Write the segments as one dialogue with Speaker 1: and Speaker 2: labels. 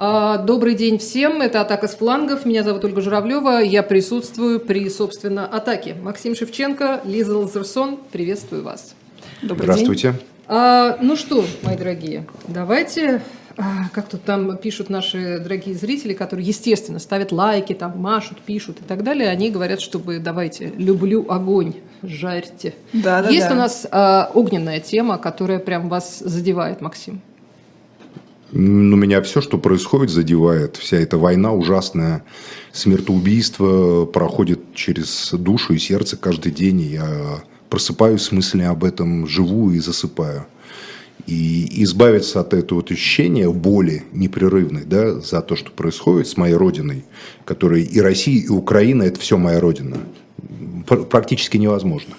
Speaker 1: А, добрый день всем, это «Атака с флангов», меня зовут Ольга Журавлева, я присутствую при, собственно, атаке. Максим Шевченко, Лиза Лазерсон, приветствую вас.
Speaker 2: Добрый Здравствуйте. День.
Speaker 1: А, ну что, мои дорогие, давайте а, как тут там пишут наши дорогие зрители, которые, естественно, ставят лайки, там машут, пишут и так далее, они говорят, чтобы давайте, люблю огонь, жарьте. Да, да, Есть да. у нас а, огненная тема, которая прям вас задевает, Максим?
Speaker 2: Ну, меня все, что происходит, задевает. Вся эта война ужасная, смертоубийство проходит через душу и сердце каждый день. Я просыпаюсь с мыслями об этом, живу и засыпаю. И избавиться от этого ощущения боли непрерывной да, за то, что происходит с моей родиной, которая и Россия, и Украина – это все моя родина, практически невозможно.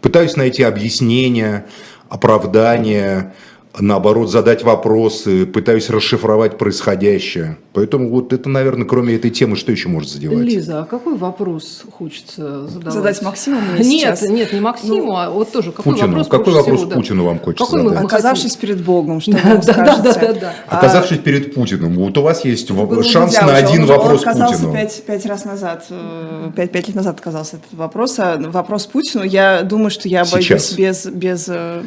Speaker 2: Пытаюсь найти объяснения, оправдания, наоборот, задать вопросы, пытаюсь расшифровать происходящее. Поэтому вот это, наверное, кроме этой темы, что еще может задевать?
Speaker 1: Лиза, а какой вопрос хочется задавать?
Speaker 3: Задать Максиму
Speaker 1: Нет, сейчас? нет, не Максиму, ну, а вот тоже какой
Speaker 2: Путину.
Speaker 1: вопрос
Speaker 2: Какой вопрос всего, Путину да. вам хочется какой задать?
Speaker 3: Оказавшись перед Богом, что да, вы да, да, да, да.
Speaker 2: Оказавшись а, перед Путиным, вот у вас есть ну, шанс на один он, вопрос
Speaker 3: он
Speaker 2: отказался Путину.
Speaker 3: Пять, пять раз назад, э, пять, пять лет назад отказался этот вопрос. А вопрос Путину, я думаю, что я обойдусь без, без э,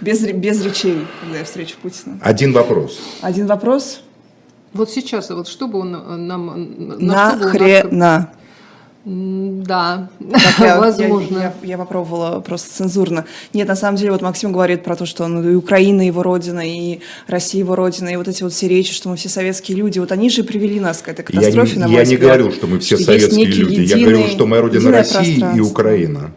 Speaker 3: без, без речей, когда я встречу Путина.
Speaker 2: Один вопрос.
Speaker 3: Один вопрос.
Speaker 1: Вот сейчас, вот что бы он э, нам...
Speaker 3: Нахрена?
Speaker 1: Да,
Speaker 3: я, возможно. Я, я, я попробовала просто цензурно. Нет, на самом деле, вот Максим говорит про то, что он, и Украина его родина, и Россия его родина, и вот эти вот все речи, что мы все советские люди, вот они же привели нас к этой катастрофе,
Speaker 2: я
Speaker 3: не, на
Speaker 2: Я не говорю, что мы все что советские люди, единый, я говорю, что моя родина Россия и Украина.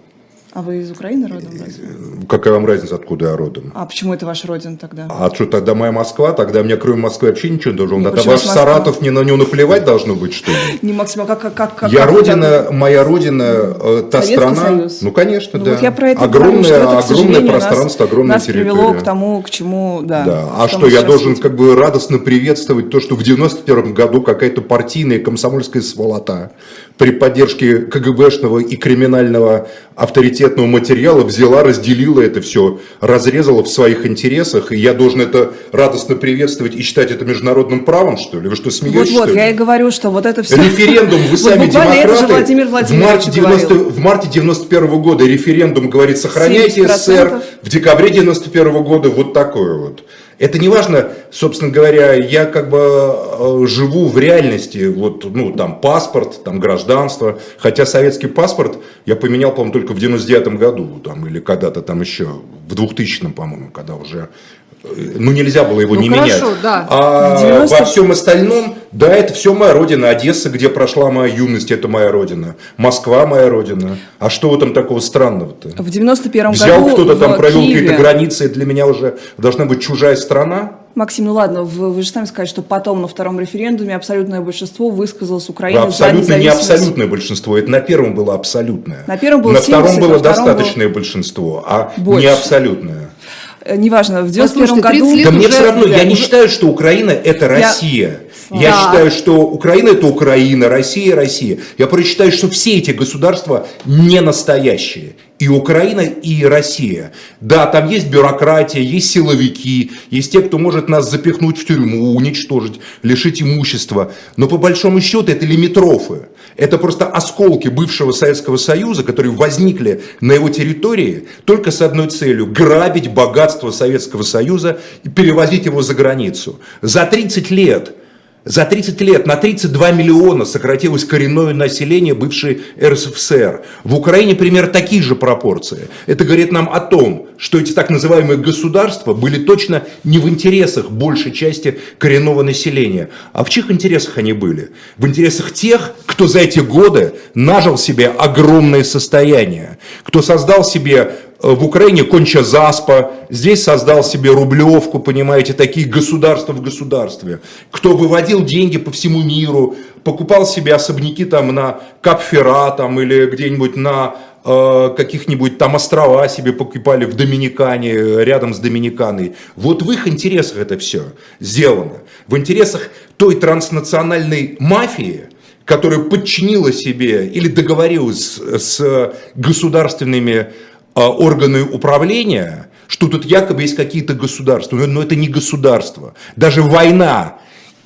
Speaker 3: А вы из Украины родом? Разве?
Speaker 2: Какая вам разница, откуда я родом?
Speaker 3: А почему это ваша родина тогда?
Speaker 2: А что, тогда моя Москва? Тогда мне кроме Москвы вообще ничего не должно быть. Тогда ваш Саратов не на него наплевать должно быть, что ли?
Speaker 3: Не, Максим, а как... как, как
Speaker 2: я как родина, моя родина, э, та Советский страна... Союз. Ну, конечно, ну, да. Вот
Speaker 3: я про это
Speaker 2: огромное,
Speaker 3: говорю,
Speaker 2: это, огромное пространство,
Speaker 3: нас,
Speaker 2: огромная
Speaker 3: нас
Speaker 2: территория.
Speaker 3: привело к тому, к чему... Да,
Speaker 2: да. А что, я должен как бы радостно приветствовать то, что в 91 году какая-то партийная комсомольская сволота при поддержке КГБшного и криминального авторитетного материала взяла, разделила это все, разрезала в своих интересах, и я должен это радостно приветствовать и считать это международным правом, что ли? Вы что, смеетесь,
Speaker 3: Вот, вот,
Speaker 2: я
Speaker 3: и говорю, что вот это все...
Speaker 2: Референдум, вы сами демократы. В марте, 90, в марте 91 года референдум говорит, сохраняйте СССР, в декабре 91 года вот такое вот. Это не важно, собственно говоря, я как бы э, живу в реальности, вот, ну, там, паспорт, там, гражданство, хотя советский паспорт я поменял, по-моему, только в 99 году, там, или когда-то там еще, в 2000, по-моему, когда уже ну нельзя было его
Speaker 1: ну,
Speaker 2: не
Speaker 1: хорошо,
Speaker 2: менять.
Speaker 1: Да.
Speaker 2: А 90... во всем остальном, да, это все моя родина. Одесса, где прошла моя юность, это моя родина. Москва моя родина. А что в этом такого странного-то?
Speaker 3: В 91
Speaker 2: Взял
Speaker 3: году
Speaker 2: кто-то там, провел
Speaker 3: Киеве...
Speaker 2: какие-то границы, для меня уже должна быть чужая страна.
Speaker 3: Максим, ну ладно, вы, вы же сами сказали, что потом на втором референдуме абсолютное большинство высказалось Украине
Speaker 2: абсолютно за не абсолютное большинство, это на первом было абсолютное.
Speaker 3: На первом было
Speaker 2: На
Speaker 3: 70,
Speaker 2: втором было достаточное было... большинство, а Больше. не абсолютное.
Speaker 3: Неважно, в 91 году...
Speaker 2: Да мне все равно, я не считаю, что Украина это Россия. Я, я считаю, что Украина это Украина, Россия Россия. Я просто считаю, что все эти государства не настоящие. И Украина, и Россия. Да, там есть бюрократия, есть силовики, есть те, кто может нас запихнуть в тюрьму, уничтожить, лишить имущества. Но по большому счету это лимитрофы. Это просто осколки бывшего Советского Союза, которые возникли на его территории только с одной целью – грабить богатство Советского Союза и перевозить его за границу. За 30 лет за 30 лет на 32 миллиона сократилось коренное население бывшей РСФСР. В Украине примерно такие же пропорции. Это говорит нам о том, что эти так называемые государства были точно не в интересах большей части коренного населения. А в чьих интересах они были? В интересах тех, кто за эти годы нажил себе огромное состояние, кто создал себе в Украине конча заспа, здесь создал себе рублевку, понимаете, такие государства в государстве. Кто выводил деньги по всему миру, покупал себе особняки там на Капфера там, или где-нибудь на э, каких-нибудь там острова себе покупали в Доминикане, рядом с Доминиканой. Вот в их интересах это все сделано. В интересах той транснациональной мафии, которая подчинила себе или договорилась с государственными органы управления, что тут якобы есть какие-то государства. Но это не государство. Даже война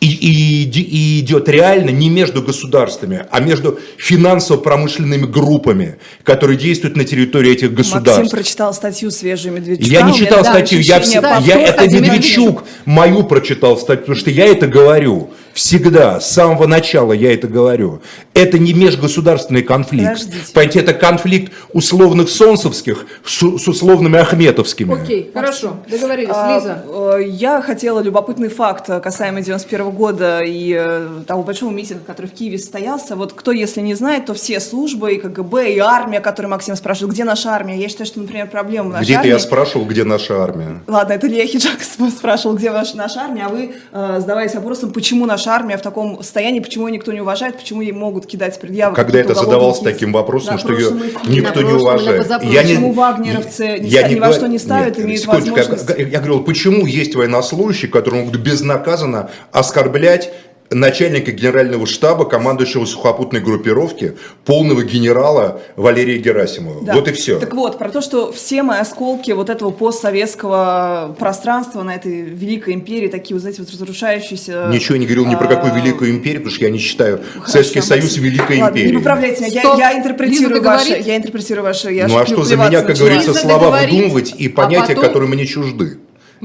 Speaker 2: и, и, и идет реально не между государствами, а между финансово-промышленными группами, которые действуют на территории этих государств.
Speaker 3: Максим прочитал статью свежую Медведчука.
Speaker 2: Я не читал статью, я, все, я это Медведчук мою прочитал статью, потому что я это говорю. Всегда, с самого начала я это говорю. Это не межгосударственный конфликт. Подождите. Понимаете, это конфликт условных солнцевских с, с условными ахметовскими.
Speaker 1: Окей, хорошо, договорились. А, Лиза.
Speaker 3: А, я хотела любопытный факт касаемо 91 года и э, того большого митинга, который в Киеве состоялся. Вот кто, если не знает, то все службы, и КГБ, и армия, которую Максим спрашивает, где наша армия? Я считаю, что, например, проблема в нашей
Speaker 2: Где-то я спрашивал, где наша армия.
Speaker 3: Ладно, это Илья Хиджак спрашивал, где наша армия, а вы э, задавались вопросом, почему наша наша армия в таком состоянии, почему ее никто не уважает, почему ей могут кидать предъявы.
Speaker 2: Когда это задавался таким вопросом, что ее никто не уважает.
Speaker 3: Я почему не, вагнеровцы я ни, ни во что не ставят, нет, имеют возможность...
Speaker 2: Я, я говорил, почему есть военнослужащие, которые могут безнаказанно оскорблять начальника генерального штаба, командующего сухопутной группировки, полного генерала Валерия Герасимова. Да. Вот и все.
Speaker 3: Так вот, про то, что все мои осколки вот этого постсоветского пространства на этой великой империи, такие, вот, знаете, вот разрушающиеся...
Speaker 2: Ничего не говорил ни про какую а, великую империю, потому что я не считаю Хорошо, Советский Союз великой ладно, империей.
Speaker 3: не поправляйте меня, я, я интерпретирую ваше, я интерпретирую ваше, я
Speaker 2: Ну а что за меня, как говорится, слова выдумывать и понятия, а потом... которые мне чужды?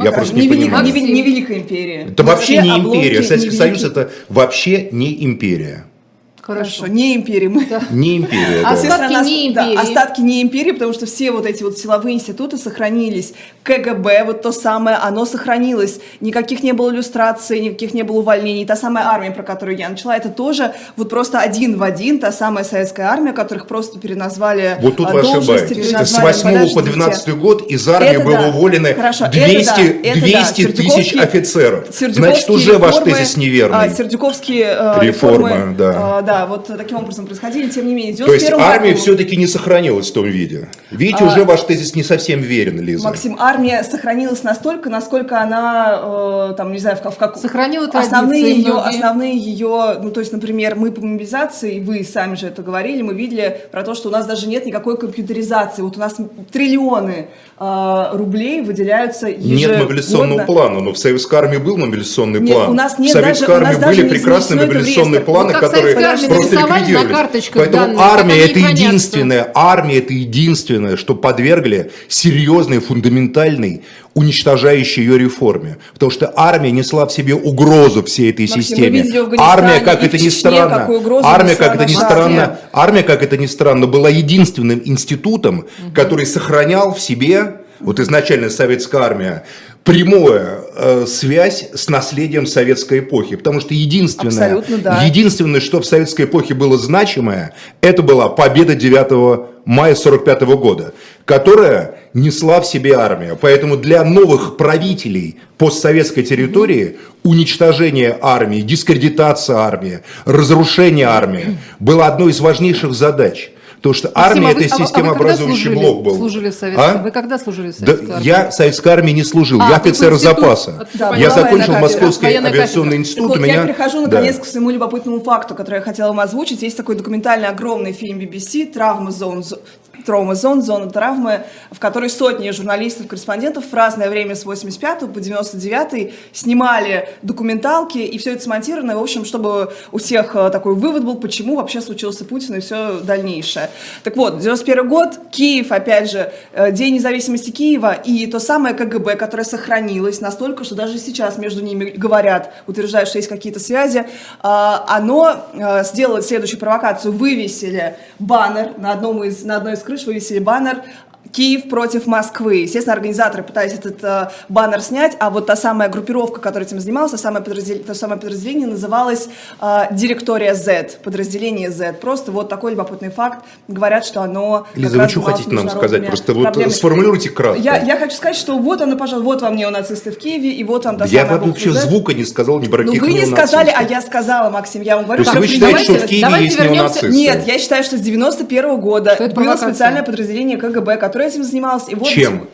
Speaker 2: Я просто не, не понимаю.
Speaker 3: Не, не Великая империя.
Speaker 2: Это вообще не империя. Советский Союз это вообще не империя.
Speaker 3: Хорошо. Не империи мы. Да.
Speaker 2: Не империя,
Speaker 3: да. Остатки нас, не империи. Да, остатки не империи, потому что все вот эти вот силовые институты сохранились. КГБ, вот то самое, оно сохранилось. Никаких не было иллюстраций, никаких не было увольнений. Та самая армия, про которую я начала, это тоже вот просто один в один та самая советская армия, которых просто переназвали
Speaker 2: Вот тут вы ошибаетесь. С 8 по 12 год из армии это было да. уволено Хорошо, 200, это да, 200 это да. тысяч офицеров. Значит, уже реформы, ваш тезис неверный.
Speaker 3: А, сердюковские э, реформы, реформы да. Э, да, вот таким образом происходили, тем не менее.
Speaker 2: То есть армия году... все-таки не сохранилась в том виде. Видите, а, уже ваш тезис не совсем верен, Лиза.
Speaker 3: Максим, армия сохранилась настолько, насколько она, э, там, не знаю, в, в как...
Speaker 1: Сохранила
Speaker 3: основные ее, основные ее, ну, то есть, например, мы по мобилизации, вы сами же это говорили, мы видели про то, что у нас даже нет никакой компьютеризации. Вот у нас триллионы э, рублей выделяются ежегодно.
Speaker 2: Нет мобилизационного плана, но в советской армии был мобилизационный
Speaker 3: нет,
Speaker 2: план.
Speaker 3: У нас нет
Speaker 2: в советской
Speaker 3: даже,
Speaker 2: армии были прекрасные мобилизационные планы, ну, которые просто ликвидировались. Поэтому данные, армия это единственное, армия это единственное, что подвергли серьезной, фундаментальной, уничтожающей ее реформе. Потому что армия несла в себе угрозу всей этой Максим, системе. Армия, как это ни странно, армия, как это ни странно, армия, как это ни странно, была единственным институтом, который сохранял в себе вот изначально советская армия, прямая э, связь с наследием советской эпохи. Потому что единственное, да. единственное, что в советской эпохе было значимое, это была победа 9 мая 1945 года, которая несла в себе армия. Поэтому для новых правителей постсоветской территории уничтожение армии, дискредитация армии, разрушение армии было одной из важнейших задач – Потому что армия это а системообразующий а блок был.
Speaker 1: Служили в Советском? А? Вы когда служили в Советской
Speaker 2: да, армии? Я в Советской армии не служил, а, я офицер запаса. Да, я закончил Московский авиационный институт.
Speaker 3: Вот, меня... Я перехожу наконец да. к своему любопытному факту, который я хотела вам озвучить. Есть такой документальный огромный фильм BBC «Травма зон», Травма зон, зона травмы, в которой сотни журналистов, корреспондентов в разное время с 85 по 99 снимали документалки, и все это смонтировано, в общем, чтобы у всех э, такой вывод был, почему вообще случился Путин и все дальнейшее. Так вот, 91 год, Киев, опять же, э, День независимости Киева, и то самое КГБ, которое сохранилось настолько, что даже сейчас между ними говорят, утверждают, что есть какие-то связи, а, оно э, сделало следующую провокацию, вывесили баннер на, одном из, на одной из крыш вывесили баннер Киев против Москвы. Естественно, организаторы пытались этот э, баннер снять, а вот та самая группировка, которая этим занималась, та самое подразделение, то самое подразделение называлось э, Директория Z, подразделение Z. Просто вот такой любопытный факт. Говорят, что оно...
Speaker 2: Лиза, вы что хотите нам сказать? Просто вот сформулируйте кратко.
Speaker 3: Я, я хочу сказать, что вот оно, пожалуйста, вот вам неонацисты в Киеве, и вот вам та
Speaker 2: Я самая вообще Z. звука не сказал, ни про
Speaker 3: Ну вы не сказали, а я сказала, Максим, я вам говорю.
Speaker 2: То есть вы считаете, что в Киеве есть неонацисты?
Speaker 3: Нет, я считаю, что с 91 -го года было специальное подразделение КГБ, которое которая этим занималась. И вот
Speaker 2: Чем?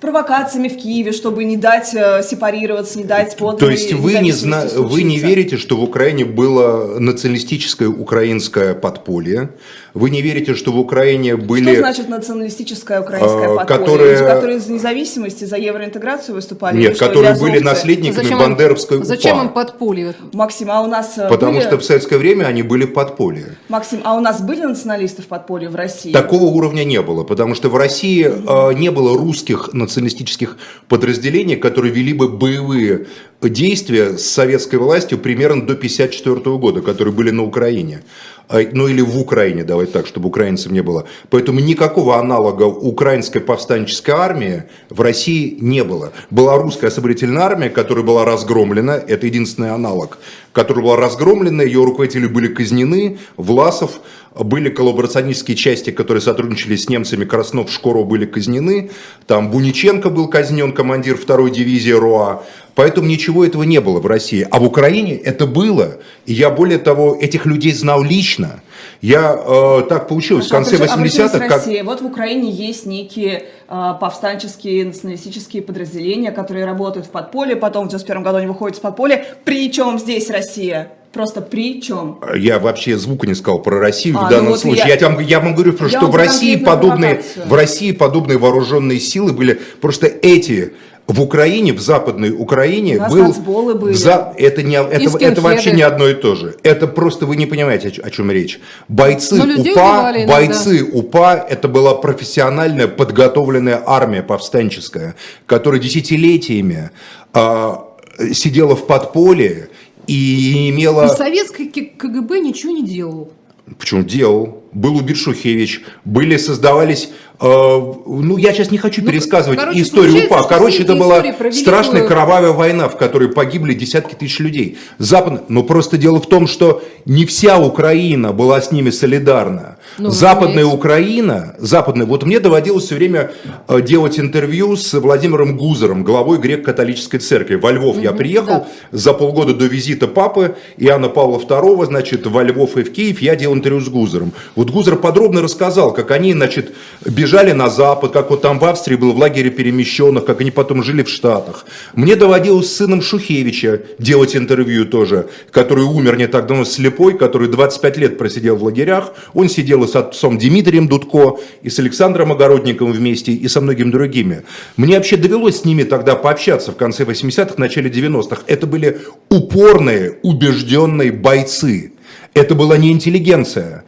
Speaker 3: Провокациями в Киеве, чтобы не дать э, сепарироваться, не дать под.
Speaker 2: То есть вы не, зна... вы не верите, что в Украине было националистическое украинское подполье? Вы не верите, что в Украине были...
Speaker 3: Что значит националистическое украинское
Speaker 2: э,
Speaker 3: подполье?
Speaker 2: Которые...
Speaker 3: Люди, которые за независимость и за евроинтеграцию выступали?
Speaker 2: Нет,
Speaker 3: что,
Speaker 2: которые были наследниками
Speaker 1: Зачем
Speaker 2: Бандеровской
Speaker 1: им,
Speaker 2: УПА.
Speaker 1: зачем им подполье?
Speaker 3: Максим, а у нас э,
Speaker 2: Потому
Speaker 3: были...
Speaker 2: что в советское время они были в подполье.
Speaker 3: Максим, а у нас были националисты в подполье в России?
Speaker 2: Такого уровня не было, потому что в России э, не было русских националистических подразделений, которые вели бы боевые действия с советской властью примерно до 1954 года, которые были на Украине. Э, Ну или в Украине, давай так, чтобы украинцев не было. Поэтому никакого аналога украинской повстанческой армии в России не было. Была русская освободительная армия, которая была разгромлена, это единственный аналог, которая была разгромлена, ее руководители были казнены, Власов, были коллаборационистские части, которые сотрудничали с немцами, Краснов, Шкоров были казнены, там Буниченко был казнен, командир второй дивизии РОА, Поэтому ничего этого не было в России. А в Украине это было. И я, более того, этих людей знал лично. Я э, так получилось, в конце
Speaker 3: А при чём- а при чём
Speaker 2: 80-х,
Speaker 3: здесь
Speaker 2: как...
Speaker 3: Россия? Вот в Украине есть некие э, повстанческие националистические подразделения, которые работают в подполье, потом в 91 году они выходят из подполья. Причем здесь Россия? Просто при чем?
Speaker 2: Я вообще звука не сказал про Россию
Speaker 3: А,
Speaker 2: в
Speaker 3: ну
Speaker 2: данном
Speaker 3: вот
Speaker 2: случае.
Speaker 3: я-
Speaker 2: Я, тебе- я вам говорю,
Speaker 3: Я
Speaker 2: что
Speaker 3: вам
Speaker 2: в России, подобные, в России подобные вооруженные силы были. Просто эти в Украине, в Западной Украине
Speaker 3: нас
Speaker 2: был...
Speaker 3: были.
Speaker 2: в За- Это, не, это, это вообще не одно и то же. Это просто вы не понимаете, о, чем речь. Бойцы
Speaker 1: Но людей
Speaker 2: УПА,
Speaker 1: убивали иногда.
Speaker 2: бойцы УПА, это была профессиональная, подготовленная армия повстанческая, которая десятилетиями а, сидела в подполье и имела...
Speaker 1: И советский КГБ ничего не делал.
Speaker 2: Почему делал? Был убит Шухевич, были, создавались, э, ну я сейчас не хочу
Speaker 1: Ну,
Speaker 2: пересказывать
Speaker 1: короче,
Speaker 2: историю УПА. Короче, это была страшная
Speaker 1: великую-
Speaker 2: кровавая война, в которой погибли десятки тысяч людей. Запад, но просто дело в том, что не вся Украина была с ними солидарна.
Speaker 1: Ну,
Speaker 2: Западная
Speaker 1: разумеется.
Speaker 2: Украина, западная, вот мне доводилось все время э, делать интервью с Владимиром Гузером, главой греко-католической церкви. Во Львов я приехал
Speaker 1: да.
Speaker 2: за полгода до визита папы Иоанна Павла II, значит, во Львов и в Киев, я делал интервью с Гузером. Вот Гузер подробно рассказал, как они, значит, бежали на Запад, как вот там в Австрии был в лагере перемещенных, как они потом жили в Штатах. Мне доводилось с сыном Шухевича делать интервью тоже, который умер не так давно, слепой, который 25 лет просидел в лагерях. Он сидел и с отцом Дмитрием Дудко, и с Александром Огородниковым вместе, и со многими другими. Мне вообще довелось с ними тогда пообщаться в конце 80-х, начале 90-х. Это были упорные, убежденные бойцы. Это была не интеллигенция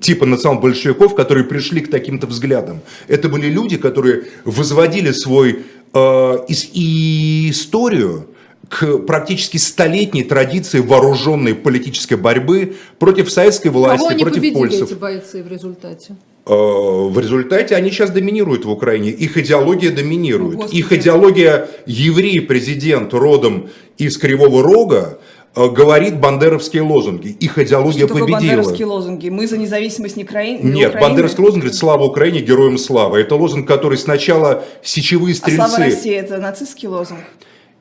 Speaker 2: типа национал-большевиков, которые пришли к таким-то взглядам. Это были люди, которые возводили свой э, и историю к практически столетней традиции вооруженной политической борьбы против советской власти,
Speaker 1: Кого они
Speaker 2: против польцев.
Speaker 1: эти бойцы, в результате?
Speaker 2: Э, В результате они сейчас доминируют в Украине. Их идеология доминирует.
Speaker 3: Господи.
Speaker 2: Их идеология еврей-президент родом из Кривого Рога э, говорит бандеровские лозунги. Их идеология
Speaker 3: Что
Speaker 2: победила.
Speaker 3: бандеровские лозунги? Мы за независимость не Украины?
Speaker 2: Нет, бандеровский лозунг говорит «Слава Украине, героям слава». Это лозунг, который сначала сечевые
Speaker 3: А слава
Speaker 2: стрельцы...
Speaker 3: России это нацистский лозунг?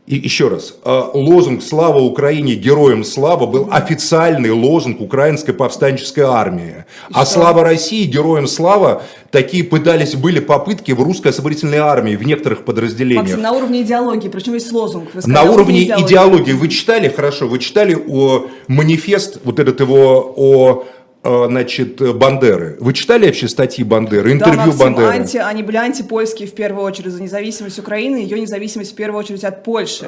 Speaker 2: И еще раз, э, лозунг «Слава Украине, героям слава» был официальный лозунг украинской повстанческой армии. А
Speaker 3: что?
Speaker 2: «Слава России, героям слава» такие пытались, были попытки в русской освободительной армии, в некоторых подразделениях.
Speaker 3: Максим, на уровне идеологии, причем есть лозунг. Вы
Speaker 2: На
Speaker 3: сказали,
Speaker 2: уровне идеологии вы читали, хорошо, вы читали о манифест, вот этот его, о, значит, Бандеры. Вы читали вообще статьи Бандеры,
Speaker 3: Да,
Speaker 2: интервью
Speaker 3: Максим,
Speaker 2: Бандеры?
Speaker 3: анти, они были антипольские в первую очередь за независимость Украины, ее независимость в первую очередь от Польши.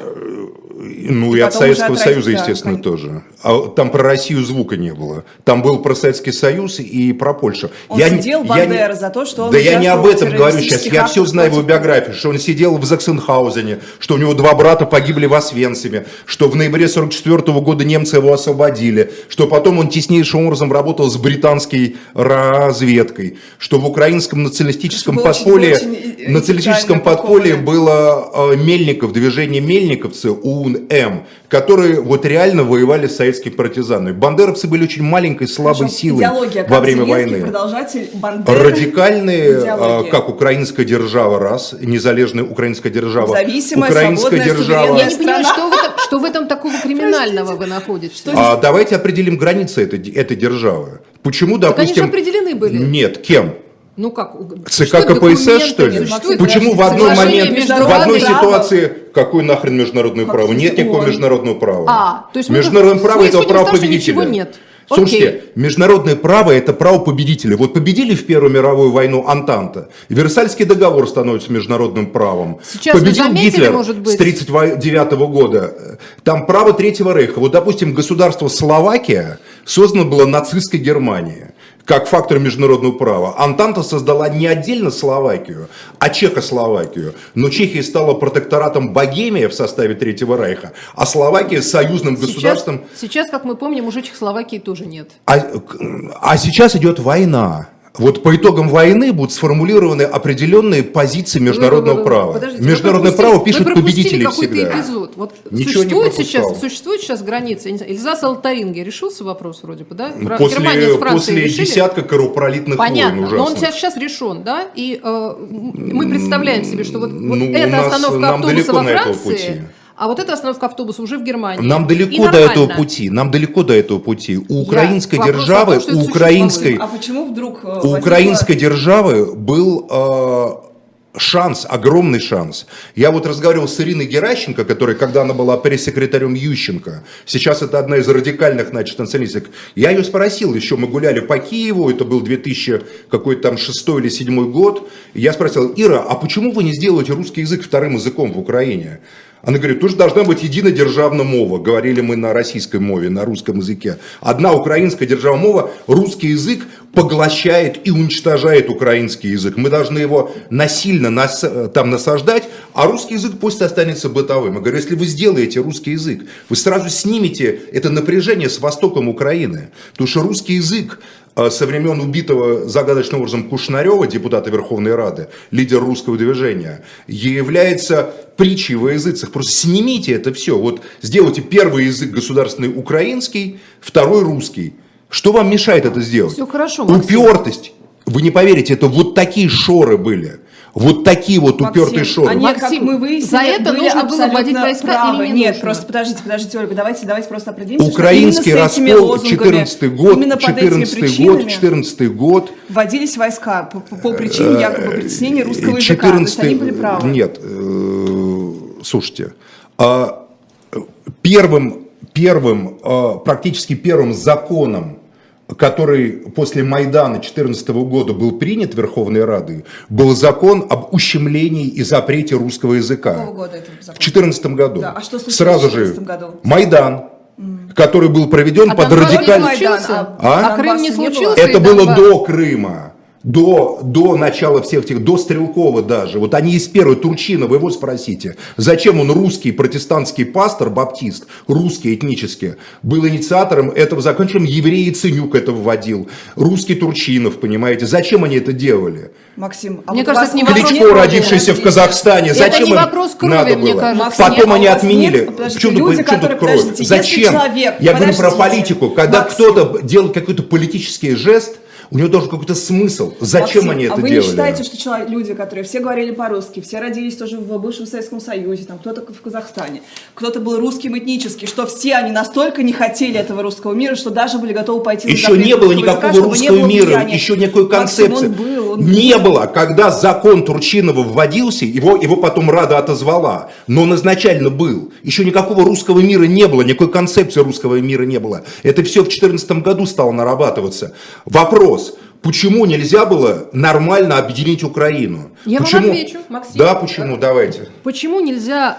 Speaker 2: Ну и
Speaker 3: И
Speaker 2: от Советского
Speaker 3: от
Speaker 2: Союза,
Speaker 3: да,
Speaker 2: естественно,
Speaker 3: конечно.
Speaker 2: тоже. А там про Россию звука не было. Там был про Советский Союз и про Польшу.
Speaker 3: Он
Speaker 2: Я не-
Speaker 3: сидел,
Speaker 2: я
Speaker 3: Бандера,
Speaker 2: не-
Speaker 3: за то, что он
Speaker 2: Да я не об этом говорю сейчас. Я все знаю в его биографии, что он сидел в Заксенхаузене, что у него два брата погибли в Освенциме, что в ноябре 44 года немцы его освободили, что потом он теснейшим образом работал с британской разведкой, что в украинском националистическом подполье,
Speaker 3: очень,
Speaker 2: националистическом подполье было э, Мельников, движение Мельниковцы, УНМ, которые вот реально воевали с советскими партизанами. Бандеровцы были очень маленькой, слабой
Speaker 3: Причем
Speaker 2: силой
Speaker 3: идеология,
Speaker 2: во время войны.
Speaker 3: продолжатель Бандеры.
Speaker 2: Радикальные,
Speaker 3: Идеология.
Speaker 2: э, как украинская держава, раз, незалежная украинская держава,
Speaker 3: Независимая,
Speaker 2: украинская держава.
Speaker 1: Я не понимаю, что в этом, что в этом такого криминального вы находите?
Speaker 2: А давайте определим границы этой, этой державы. Почему,
Speaker 1: Так они же
Speaker 2: допустим...
Speaker 1: определены были.
Speaker 2: Нет, кем?
Speaker 1: Ну как?
Speaker 2: ЦК КПСС, что ли? Почему в одной момент, в одной ситуации, какой нахрен международное право? Нет никакого международного права.
Speaker 1: А, то есть
Speaker 2: международное право это право победителя.
Speaker 1: Ничего нет.
Speaker 2: Слушайте, Окей. международное право – это право победителя. Вот победили в Первую мировую войну Антанта. Версальский договор становится международным правом.
Speaker 1: Сейчас
Speaker 2: Победил
Speaker 1: заметили,
Speaker 2: Гитлер
Speaker 1: может быть...
Speaker 2: с 1939 года. Там право Третьего Рейха. Вот, допустим, государство Словакия создано было нацистской Германией как фактор международного права. Антанта создала не отдельно Словакию, а Чехословакию. Но Чехия стала протекторатом Богемия в составе Третьего Рейха, а Словакия союзным
Speaker 1: сейчас,
Speaker 2: государством.
Speaker 1: Сейчас, как мы помним, уже Чехословакии тоже нет.
Speaker 2: А, а сейчас идет война. Вот по итогам войны будут сформулированы определенные позиции международного вы, вы, вы, права. Подождите, Международное право пишет победители всегда.
Speaker 1: эпизод. Вот Ничего существует не сейчас, существует сейчас граница. Эльзас Алтаринге решился вопрос вроде бы, да?
Speaker 2: Про после Германия после решили. десятка кровопролитных
Speaker 1: Понятно,
Speaker 2: войн
Speaker 1: но он сейчас, сейчас решен, да? И э, мы представляем себе, что вот, ну, вот эта остановка автобуса во Франции а вот эта остановка автобуса уже в Германии.
Speaker 2: Нам далеко до этого пути. Нам далеко до этого пути. У украинской Я, державы, том, у украинской,
Speaker 3: а почему вдруг
Speaker 2: э, у украинской державы был э, шанс, огромный шанс. Я вот разговаривал с Ириной Геращенко, которая, когда она была пресс-секретарем Ющенко, сейчас это одна из радикальных, значит, националисток, я ее спросил, еще мы гуляли по Киеву, это был 2000 какой-то там шестой или седьмой год, я спросил, Ира, а почему вы не сделаете русский язык вторым языком в Украине? Она говорит, тут же должна быть единая державная мова. Говорили мы на российской мове, на русском языке. Одна украинская державная мова, русский язык поглощает и уничтожает украинский язык. Мы должны его насильно нас, там насаждать, а русский язык пусть останется бытовым. Я говорю, если вы сделаете русский язык, вы сразу снимете это напряжение с востоком Украины. Потому что русский язык со времен убитого загадочным образом Кушнарева, депутата Верховной Рады, лидер русского движения, является притчей во языцах. Просто снимите это все. Вот сделайте первый язык государственный украинский, второй русский. Что вам мешает это сделать?
Speaker 1: Все хорошо,
Speaker 2: Максим. Упертость. Вы не поверите, это вот такие шоры были. Вот такие вот Максим, упертые шоры.
Speaker 3: Они, Максим, мы выяснили,
Speaker 1: за это нужно было вводить войска правы. или не
Speaker 3: Нет,
Speaker 1: нужно?
Speaker 3: просто подождите, подождите, Ольга, давайте, давайте просто определимся,
Speaker 2: Украинский раскол, 14 год, 14 год, 14 год.
Speaker 3: Вводились войска по, по, причине якобы притеснения русского 14, языка, то есть они были правы.
Speaker 2: Нет, э, слушайте, а, первым, первым, а, практически первым законом, который после Майдана 2014 года был принят Верховной Радой, был закон об ущемлении и запрете русского языка.
Speaker 3: Какого года это закон?
Speaker 2: В 2014 году.
Speaker 3: Да. А что случилось
Speaker 2: Сразу
Speaker 3: в 2014
Speaker 2: же
Speaker 3: году?
Speaker 2: Майдан, который был проведен
Speaker 1: а
Speaker 2: под радикальным...
Speaker 1: А, а? а Крым не случился?
Speaker 2: Это было до Крыма до, до начала всех этих, до Стрелкова даже, вот они из первой, Турчинова, его спросите, зачем он русский протестантский пастор, баптист, русский этнический, был инициатором этого закона, чем еврей Ценюк это вводил, русский Турчинов, понимаете, зачем они это делали?
Speaker 3: Максим,
Speaker 1: а мне вот кажется,
Speaker 2: это не Кличко, вопрос родившийся в Казахстане,
Speaker 1: это
Speaker 2: зачем
Speaker 1: не вопрос крови,
Speaker 2: надо
Speaker 1: мне
Speaker 2: было?
Speaker 1: кажется.
Speaker 2: Потом
Speaker 1: нет,
Speaker 2: они отменили.
Speaker 3: Почему тут, тут кровь?
Speaker 2: Зачем?
Speaker 3: Человек,
Speaker 2: Я говорю про политику. Когда кто-то делает какой-то политический жест, у него должен какой-то смысл. Зачем
Speaker 3: Максим,
Speaker 2: они это
Speaker 3: а вы
Speaker 2: делали?
Speaker 3: не считаете, что человек, люди, которые все говорили по-русски, все родились тоже в бывшем Советском Союзе, там кто-то в Казахстане, кто-то был русским этнически, что все они настолько не хотели этого русского мира, что даже были готовы пойти
Speaker 2: еще на не было никакого языка, русского было мира, влияния. еще никакой концепции.
Speaker 3: Максим, он был, он
Speaker 2: не был. было. Когда закон Турчинова вводился, его, его потом Рада отозвала, но он изначально был. Еще никакого русского мира не было, никакой концепции русского мира не было. Это все в 2014 году стало нарабатываться. Вопрос. pessoas. Почему нельзя было нормально объединить Украину?
Speaker 1: Я
Speaker 2: почему?
Speaker 1: вам отвечу, Максим.
Speaker 2: Да, почему? Давайте.
Speaker 1: Почему нельзя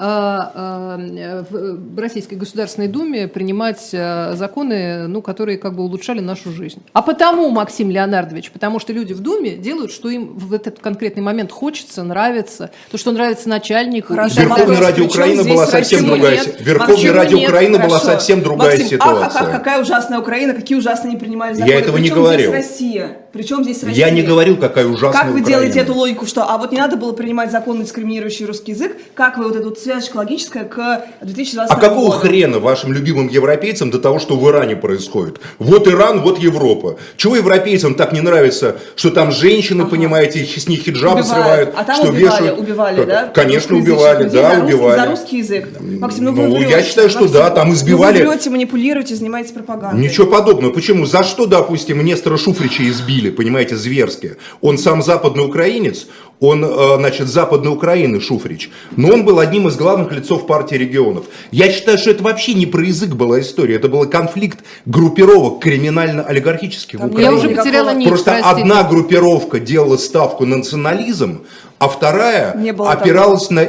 Speaker 1: э, э, в Российской Государственной Думе принимать э, законы, ну, которые как бы улучшали нашу жизнь? А потому, Максим Леонардович, потому что люди в Думе делают, что им в этот конкретный момент хочется, нравится, то, что нравится начальнику.
Speaker 2: Верховная Ради Украины была совсем другая ситуация. Верховная Ради Украины была совсем другая ситуация.
Speaker 3: Ах, какая ужасная Украина, какие ужасные не принимали законы.
Speaker 2: Я этого не говорил.
Speaker 3: Россия? Причем здесь Россия?
Speaker 2: Я не говорил, какая ужасная
Speaker 3: Как вы
Speaker 2: Украина.
Speaker 3: делаете эту логику, что а вот не надо было принимать законы, дискриминирующие русский язык, как вы вот эту связочку логическая к 2020
Speaker 2: А какого году? хрена вашим любимым европейцам до того, что в Иране происходит? Вот Иран, вот Европа. Чего европейцам так не нравится, что там женщины, ага. понимаете, с них хиджабы убивают. срывают,
Speaker 3: а там
Speaker 2: что
Speaker 3: убивали,
Speaker 2: вешают?
Speaker 3: убивали, да?
Speaker 2: Конечно, убивали, да,
Speaker 3: за
Speaker 2: убивали.
Speaker 3: за русский язык. Максим, ну,
Speaker 2: ну
Speaker 3: вы
Speaker 2: я считаю, что Максим, да, там избивали.
Speaker 3: Ну, вы врете, манипулируете, занимаетесь пропагандой.
Speaker 2: Ничего подобного. Почему? За что, допустим, Нестора Шуфрича избили? Убили, понимаете, зверски. Он сам западный украинец, он, э, значит, Западной Украины, Шуфрич, но он был одним из главных лицов партии регионов. Я считаю, что это вообще не про язык была история, это был конфликт группировок криминально-олигархических в Украине.
Speaker 1: Я уже потеряла нить,
Speaker 2: Просто
Speaker 1: простите.
Speaker 2: одна группировка делала ставку на национализм, а вторая опиралась на...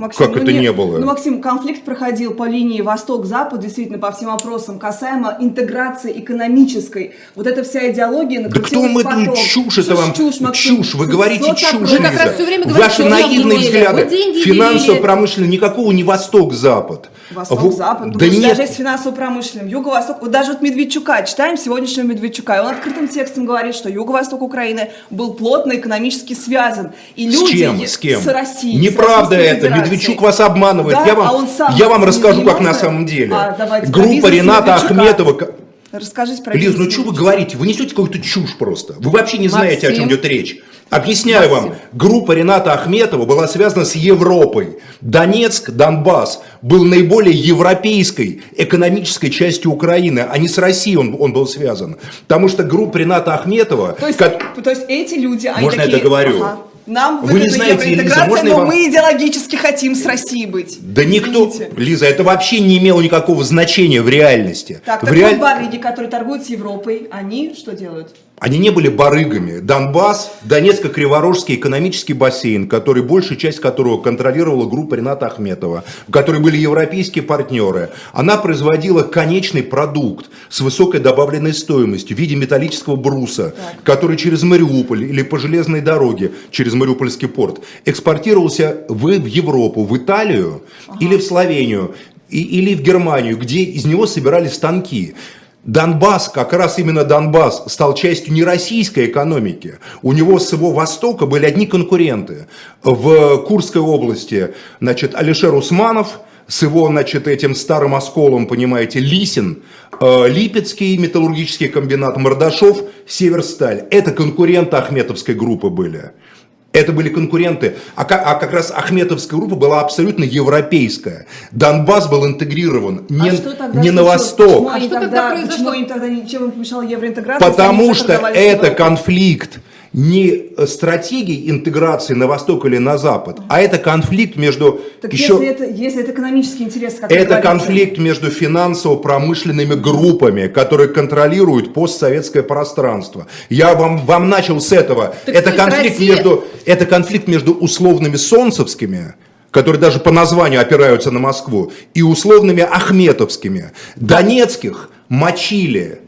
Speaker 3: Максим,
Speaker 2: как
Speaker 3: ну
Speaker 2: это
Speaker 3: не-
Speaker 2: не было?
Speaker 3: Ну, Максим, конфликт проходил по линии Восток-Запад, действительно, по всем вопросам, касаемо интеграции экономической. Вот эта вся идеология
Speaker 2: Да кто вам
Speaker 3: потом.
Speaker 2: эту чушь это вам?
Speaker 3: Чушь, Максим.
Speaker 2: Чушь, вы говорите
Speaker 3: Вот
Speaker 2: чушь.
Speaker 1: Вы как раз всё время говорите,
Speaker 2: Ваши наивные
Speaker 1: деньги
Speaker 2: взгляды.
Speaker 1: Деньги
Speaker 2: Финансово-промышленный, никакого не Восток-Запад.
Speaker 3: Восток-Запад.
Speaker 2: Во-
Speaker 3: Ну,
Speaker 2: Да нет,
Speaker 3: Даже есть финансово-промышленным. Юго-Восток. Вот даже вот Медведчука, читаем сегодняшнего Медведчука, и он открытым текстом говорит, что Юго-Восток Украины был плотно экономически связан. И
Speaker 2: С
Speaker 3: люди
Speaker 2: чем? С кем?
Speaker 3: С Россией. с
Speaker 2: Неправда
Speaker 3: Российской
Speaker 2: это.
Speaker 3: Федерацией.
Speaker 2: Медведчук вас обманывает.
Speaker 3: Да,
Speaker 2: я вам,
Speaker 3: а он сам
Speaker 2: я вам расскажу, как на самом деле.
Speaker 3: А, давайте,
Speaker 2: Группа Рената. Ахметова. ка-
Speaker 3: Расскажите про
Speaker 2: Лиз, ну что вы говорите? Вы несете какую-то чушь просто. Вы вообще не знаете, о чем
Speaker 1: Максим.
Speaker 2: идет речь. Объясняю
Speaker 1: Максим.
Speaker 2: вам. Группа Рената Ахметова была связана с Европой. Донецк, Донбасс был наиболее европейской экономической частью Украины, а не с Россией он, он был связан. Потому что группа Рената Ахметова...
Speaker 3: То есть,
Speaker 2: ко-
Speaker 3: то есть эти люди, они
Speaker 2: Можно я
Speaker 3: такие,
Speaker 2: договорю?
Speaker 3: «Ага, нам
Speaker 2: Вы не знаете,
Speaker 3: евроинтеграция,
Speaker 2: можно
Speaker 3: но
Speaker 2: вам-
Speaker 3: мы идеологически хотим с Россией быть.
Speaker 2: Да никто,
Speaker 3: Извините.
Speaker 2: Лиза, это вообще не имело никакого значения в реальности.
Speaker 3: Так,
Speaker 2: в
Speaker 3: так
Speaker 2: реаль-
Speaker 3: вот барыги, которые торгуют с Европой, они что делают?
Speaker 2: Они не были барыгами. Донбасс, Донецко-Криворожский экономический бассейн, который, большая часть которого контролировала группа Рената Ахметова, в которой были европейские партнеры, она производила конечный продукт с высокой добавленной стоимостью в виде металлического бруса, который через Мариуполь или по железной дороге через Мариупольский порт экспортировался в, в Европу, в Италию или в Словению, и- или в Германию, где из него собирались станки. Донбасс, как раз именно Донбасс, стал частью не российской экономики. У него с его востока были одни конкуренты. В Курской области, значит, Алишер Усманов, с его, значит, этим старым осколом, понимаете, Лисин, э, Липецкий металлургический комбинат, Мордашов, Северсталь. Это конкуренты Ахметовской группы были. Это были конкуренты, а как, а как раз Ахметовская группа была абсолютно европейская. Донбасс был интегрирован не,
Speaker 3: а что тогда
Speaker 2: не на восток.
Speaker 3: Почему,
Speaker 1: А что
Speaker 3: тогда,
Speaker 1: тогда произошло?
Speaker 3: почему им тогда ничем не помешала евроинтеграция?
Speaker 2: Потому что это конфликт не стратегии интеграции на восток или на запад, а это конфликт между
Speaker 3: Так
Speaker 2: еще...
Speaker 3: если, это, если это экономический интерес, как
Speaker 2: Это конфликт между финансово-промышленными группами, которые контролируют постсоветское пространство. Я вам, вам начал с этого.
Speaker 1: Так
Speaker 2: это, конфликт
Speaker 1: Россия-
Speaker 2: между, это конфликт между условными солнцевскими, которые даже по названию опираются на Москву, и условными ахметовскими. Донецких мочили.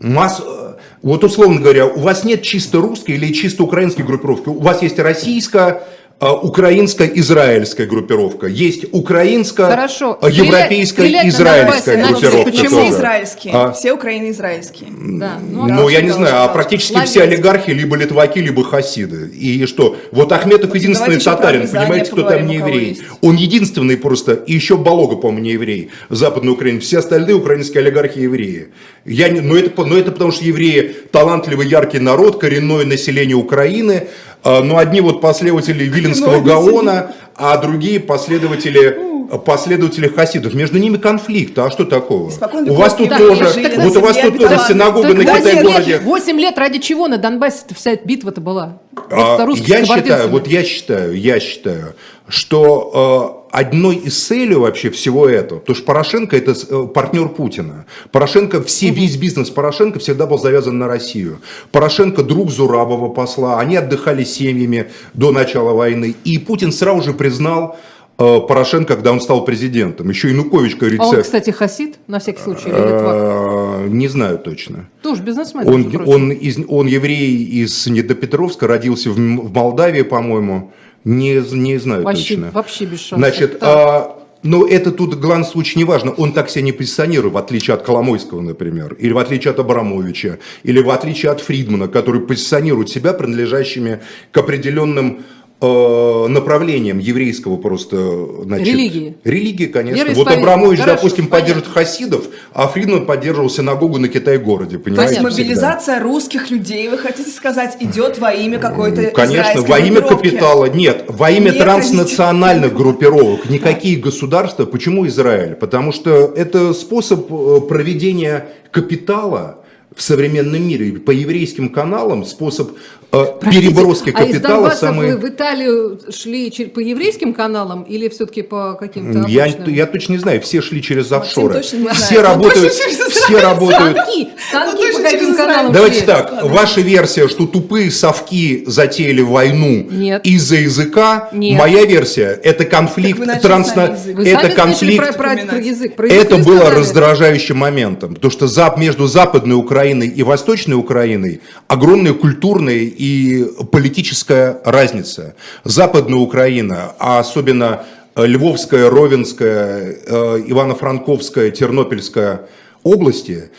Speaker 2: Э, Вот условно говоря, у вас нет чисто русской или чисто украинской группировки. У вас есть российская, э, украинская, израильская группировка. Есть украинская,
Speaker 1: Хорошо. Стрелять-
Speaker 2: европейская,
Speaker 1: стрелять на
Speaker 2: израильская
Speaker 1: Донбассе
Speaker 2: группировка.
Speaker 3: Почему
Speaker 2: тоже.
Speaker 3: израильские?
Speaker 2: А?
Speaker 3: Все Украины израильские.
Speaker 1: Да,
Speaker 2: Ну,
Speaker 1: ну,
Speaker 2: я не знаю, а практически все олигархи либо литваки, либо хасиды. И что? Вот Ахметов единственный
Speaker 3: еще про
Speaker 2: татарин, понимаете, кто там не еврей.
Speaker 3: есть.
Speaker 2: Он единственный просто, и еще Балога, по-моему, не еврей, Западной Украины. Все остальные украинские олигархи евреи. Я не, но, это, но это потому, что евреи талантливый, яркий народ, коренное население Украины, а, но одни вот последователи Виленского Гаона, а другие последователи последователи хасидов. Между ними конфликт. А что такого?
Speaker 3: Испокон
Speaker 2: У вас тут
Speaker 3: евреи
Speaker 2: тоже,
Speaker 1: на
Speaker 2: вот у вас тут тоже синагога на
Speaker 1: 8
Speaker 2: Китай-городе.
Speaker 1: лет, 8 лет ради чего на Донбассе вся эта битва-то была?
Speaker 2: А, я считаю, вот я считаю, я считаю, что э, одной из целей вообще всего этого, потому что Порошенко это э, партнер Путина. Порошенко, все, весь бизнес Порошенко всегда был завязан на Россию. Порошенко друг Зурабова посла, они отдыхали семьями до начала войны. И Путин сразу же признал э, Порошенко, когда он стал президентом. Еще Янукович, как
Speaker 1: А он, кстати, хасид, на всякий случай, или
Speaker 2: э, не знаю точно.
Speaker 1: Тоже бизнесмен.
Speaker 2: Он, он, из, он еврей из Недопетровска, родился в, в Молдавии, по-моему. Не, не знаю
Speaker 1: Вообще,
Speaker 2: точно.
Speaker 1: вообще без шансов.
Speaker 2: Значит,
Speaker 1: Так.
Speaker 2: а, но это тут в главном случае не важно. Он так себя не позиционирует, в отличие от Коломойского, например, или в отличие от Абрамовича, или в отличие от Фридмана, который позиционирует себя принадлежащими к определенным э, направлениям еврейского просто значит,
Speaker 1: Религии.
Speaker 2: Религии, конечно. Вот. Абрамович,
Speaker 1: Хорошо,
Speaker 2: допустим,
Speaker 1: понятно.
Speaker 2: поддерживает хасидов, а Фридман поддерживал синагогу на Китай-городе.
Speaker 3: То
Speaker 2: Понимаете?
Speaker 3: есть
Speaker 1: Понятно.
Speaker 3: мобилизация русских людей, вы хотите сказать, идет во имя какой-то
Speaker 2: Ну, Конечно, во имя
Speaker 3: группировки?
Speaker 2: капитала. Нет, во имя
Speaker 3: Не
Speaker 2: транснациональных группировок. Никакие государства. Почему Израиль? Потому что это способ э, проведения капитала в современном мире. По еврейским каналам способ э, переброски капитала
Speaker 1: а из
Speaker 2: самый...
Speaker 1: вы в Италию шли по еврейским каналам или все-таки по каким-то
Speaker 2: я, я точно не знаю, все шли через офшоры. Все работают, все работают.
Speaker 1: Станки, станки по каким каналам
Speaker 2: Давайте
Speaker 1: шли?
Speaker 2: так, ваша версия, что тупые совки затеяли войну
Speaker 1: Нет.
Speaker 2: из-за языка,
Speaker 1: Нет.
Speaker 2: моя версия, это конфликт.
Speaker 3: Вы
Speaker 2: это конфликт
Speaker 1: про, про- про язык. Про
Speaker 2: Это
Speaker 1: язык вы
Speaker 2: было раздражающим моментом, потому что зап- между Западной Украиной и Восточной Украиной огромная культурная и политическая разница. Западная Украина, а особенно э, Львовская, Ровенская, э, Ивано-Франковская, Тернопольская области,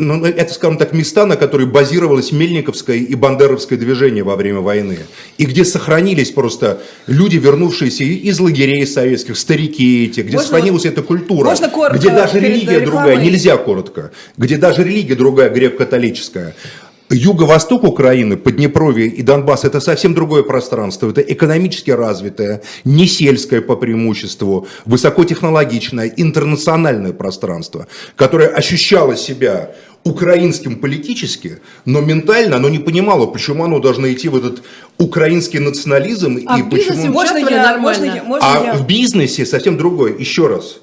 Speaker 2: ну, это, скажем так, места, на которые базировалось Мельниковское и Бандеровское движение во время войны. И где сохранились просто люди, вернувшиеся из лагерей советских, старики эти, где
Speaker 3: Можно
Speaker 2: сохранилась эта культура.
Speaker 3: можно коротко
Speaker 2: где даже религия
Speaker 3: рекламой?
Speaker 2: другая, нельзя коротко, где даже религия другая, греко-католическая. Юго-восток Украины, Поднепровье и Донбасс – это совсем другое пространство. Это экономически развитое, не сельское по преимуществу, высокотехнологичное, интернациональное пространство, которое ощущало себя украинским политически, но ментально оно не понимало, почему оно должно идти в этот украинский национализм
Speaker 1: А
Speaker 2: и
Speaker 1: в бизнесе
Speaker 2: почему...
Speaker 3: Можно я, можно я, можно
Speaker 2: А
Speaker 3: я?
Speaker 2: в бизнесе совсем другое. Еще раз.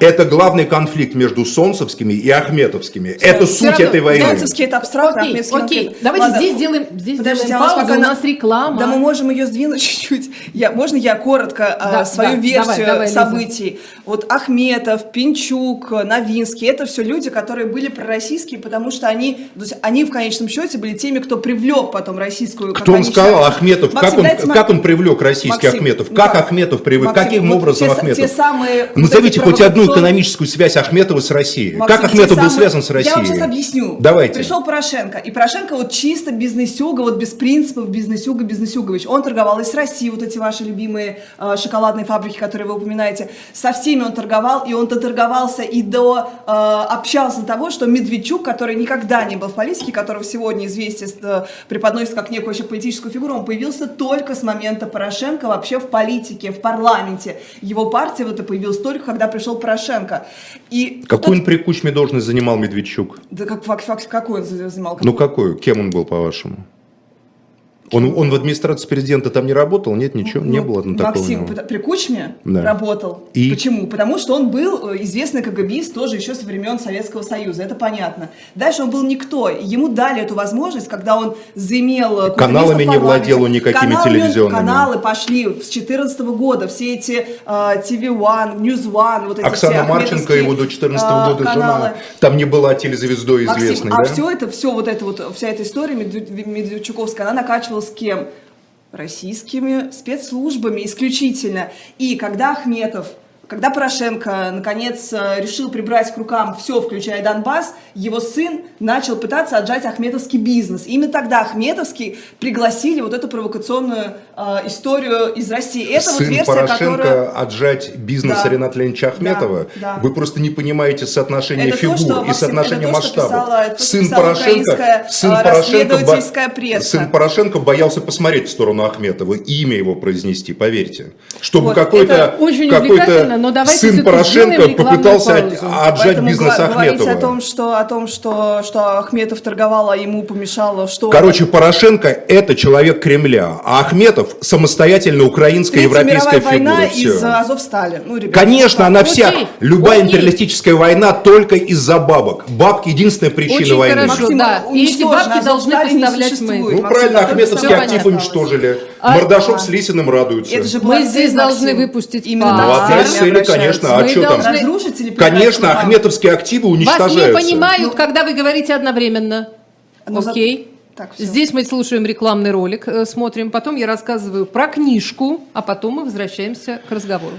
Speaker 2: Это главный конфликт между Солнцевскими и Ахметовскими. Это
Speaker 1: всё
Speaker 2: суть
Speaker 1: равно
Speaker 2: этой войны.
Speaker 3: Солнцевский это абстрактно,
Speaker 1: Окей,
Speaker 3: Ахмедский
Speaker 1: окей.
Speaker 3: конкретно.
Speaker 1: Давайте
Speaker 3: Ладно.
Speaker 1: здесь сделаем, здесь
Speaker 3: Подождите,
Speaker 1: сделаем
Speaker 3: а у вас
Speaker 1: паузу,
Speaker 3: пока
Speaker 1: у
Speaker 3: на-
Speaker 1: нас реклама.
Speaker 3: Да, мы можем ее сдвинуть чуть-чуть. Я, можно я коротко а,
Speaker 1: Да,
Speaker 3: свою
Speaker 1: да,
Speaker 3: версию
Speaker 1: давай, давай, Лиза.
Speaker 3: событий? Вот Ахметов, Пинчук, Новинский, это все люди, которые были пророссийские, потому что они, то есть они в конечном счете были теми, кто привлек потом российскую...
Speaker 2: Кто он сказал,
Speaker 3: считают.
Speaker 2: Ахметов,
Speaker 3: Максим,
Speaker 2: как, он,
Speaker 3: дайте
Speaker 2: как он привлек российский
Speaker 3: Максим,
Speaker 2: Ахметов?
Speaker 3: ну
Speaker 2: Как
Speaker 3: как?
Speaker 2: Ахметов привлек?
Speaker 3: Максим,
Speaker 2: Каким
Speaker 3: вот
Speaker 2: образом
Speaker 3: те
Speaker 2: Ахметов?
Speaker 3: те самые
Speaker 2: Назовите хоть одну
Speaker 3: провокационные-
Speaker 2: экономическую связь Ахметова с Россией.
Speaker 3: Максим,
Speaker 2: как Ахметов
Speaker 3: те
Speaker 2: был связан с
Speaker 3: Я вам сейчас
Speaker 2: Россией?
Speaker 3: объясню.
Speaker 2: Давайте.
Speaker 3: Пришел Порошенко, и Порошенко вот чисто бизнесюга, вот без принципов, бизнесюга, бизнесюгович. Он торговал и с Россией, вот эти ваши любимые э, шоколадные фабрики, которые вы упоминаете. Со всеми он торговал, и он доторговался и до э, общался до того, что Медведчук, который никогда не был в политике, которого сегодня известие э, преподносит как некую вообще политическую фигуру, он появился только с момента Порошенко вообще в политике, в парламенте. Его партия вот и появилась только, когда пришел Порошенко. И
Speaker 2: Какую он при Кучме должность занимал Медведчук?
Speaker 3: да как факт, факт какой он занимал?
Speaker 2: Ну какую? Кем он был, по-вашему? Он, он в администрации президента там не работал? Нет, ничего, не
Speaker 3: Ну,
Speaker 2: было на такого.
Speaker 3: Максим при Кучме
Speaker 2: Да.
Speaker 3: работал.
Speaker 2: И?
Speaker 3: Почему? Потому что он был э, известный КГБист тоже еще со времен Советского Союза. Это понятно. Дальше он был никто. Ему дали эту возможность, когда он заимел... э,
Speaker 2: Каналами не владел он никакими
Speaker 3: Каналами он-
Speaker 2: телевизионными.
Speaker 3: Каналы пошли с 2014 года. Все эти э, TV One, News One, вот эти
Speaker 2: Оксана
Speaker 3: все
Speaker 2: Марченко, его до 14
Speaker 3: э,
Speaker 2: года
Speaker 3: каналы.
Speaker 2: жена, там не была телезвездой
Speaker 3: Максим,
Speaker 2: известной,
Speaker 3: а
Speaker 2: да?
Speaker 3: все это, все вот это вот, вся эта история Медве- Медведчуковская, она накачивалась с кем? Российскими спецслужбами исключительно. И когда Ахметов, когда Порошенко наконец э, решил прибрать к рукам все, включая Донбасс, его сын начал пытаться отжать ахметовский бизнес. И именно тогда Ахметовский пригласили вот эту провокационную э, историю из России. Это вот
Speaker 2: Сын
Speaker 3: версия,
Speaker 2: Порошенко
Speaker 3: которая...
Speaker 2: отжать бизнес
Speaker 3: Да.
Speaker 2: Рената Леонидовича Ахметова.
Speaker 3: Да, да.
Speaker 2: Вы просто не понимаете соотношение
Speaker 3: Это то,
Speaker 2: фигур
Speaker 3: что,
Speaker 2: и соотношение
Speaker 3: то, что
Speaker 2: масштабов.
Speaker 3: это то, что
Speaker 2: сын Порошенко, сын Порошенко, бо- сын Порошенко боялся посмотреть в сторону Ахметова и имя его произнести, поверьте. Чтобы
Speaker 3: Вот,
Speaker 2: какой-то
Speaker 3: это
Speaker 1: очень
Speaker 2: какой-то
Speaker 1: увлекательно, но давайте
Speaker 2: сын Порошенко попытался от-
Speaker 1: паузу.
Speaker 2: отжать
Speaker 3: Поэтому
Speaker 2: бизнес
Speaker 3: говорить
Speaker 2: Ахметова.
Speaker 3: о том, что, о том что, что Ахметов торговал, а ему помешало, что...
Speaker 2: Короче, Порошенко это человек Кремля, а Ахметов самостоятельно украинская
Speaker 3: Третья
Speaker 2: европейская
Speaker 3: мировая война
Speaker 2: фигура. Всё.
Speaker 3: из Азовстали. Ну, ребята,
Speaker 2: Конечно,
Speaker 3: ну,
Speaker 2: она вся,
Speaker 1: Окей,
Speaker 2: любая
Speaker 1: окей.
Speaker 2: империалистическая война только из-за бабок. Бабки единственная причина
Speaker 1: Очень
Speaker 2: войны.
Speaker 1: хорошо,
Speaker 3: Максим,
Speaker 1: да. И эти бабки должны поставлять мы.
Speaker 2: Ну
Speaker 3: Максим,
Speaker 2: правильно, Ахметовский актив уничтожили.
Speaker 1: А-
Speaker 2: Мордашов
Speaker 3: а.
Speaker 2: с Лисиным радуются.
Speaker 3: Это же была
Speaker 1: Мы здесь должны выпустить
Speaker 3: Именно
Speaker 1: пар.
Speaker 2: Ну,
Speaker 3: обращаются.
Speaker 2: конечно, а что там?
Speaker 3: или
Speaker 2: Конечно, ахметовские активы
Speaker 1: Вас не
Speaker 2: уничтожаются.
Speaker 1: понимают, когда вы говорите одновременно.
Speaker 3: Ну,
Speaker 1: Окей.
Speaker 3: Так, всё.
Speaker 1: Здесь мы слушаем рекламный ролик, э, смотрим, потом я рассказываю про книжку, а потом мы возвращаемся к разговору.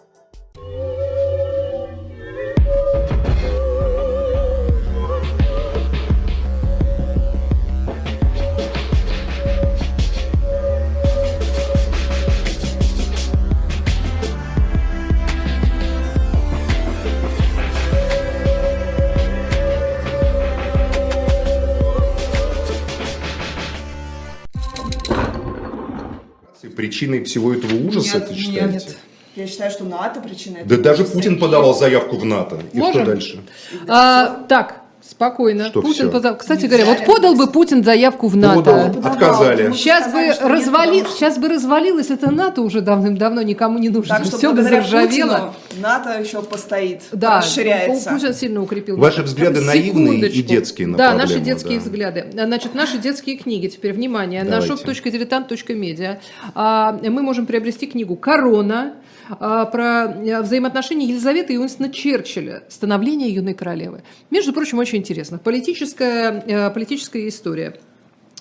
Speaker 2: Причиной всего этого ужаса,
Speaker 3: Нет,
Speaker 2: ты
Speaker 3: нет,
Speaker 2: считаете?
Speaker 3: нет. Я считаю, что НАТО причина
Speaker 2: Да даже. Путин подавал заявку в НАТО. И что
Speaker 1: Можем?
Speaker 2: дальше?
Speaker 1: А, так, спокойно.
Speaker 2: Что
Speaker 1: Путин
Speaker 2: всё?
Speaker 1: подал- Кстати
Speaker 3: Не
Speaker 1: говоря, вот подал бы Путин заявку в НАТО.
Speaker 2: Подал. Отказали.
Speaker 1: Сейчас
Speaker 3: сказали,
Speaker 1: бы, развали... Сейчас бы развалилось это НАТО уже давным-давно никому не нужно.
Speaker 3: Так что
Speaker 1: Все бы заржавело.
Speaker 3: Путину НАТО еще постоит,
Speaker 1: Да,
Speaker 3: расширяется.
Speaker 1: Путин сильно укрепил.
Speaker 2: Ваши взгляды наивные и детские на
Speaker 1: Да,
Speaker 2: проблему,
Speaker 1: наши детские
Speaker 2: да.
Speaker 1: взгляды. Значит, наши детские книги. Теперь, внимание, на
Speaker 2: Давайте.
Speaker 1: shop.diletant.media а, мы можем приобрести книгу «Корона», про э, взаимоотношения Елизаветы и Уинстона Черчилля, становление юной королевы. Между прочим, очень интересно. Политическая, э, политическая история.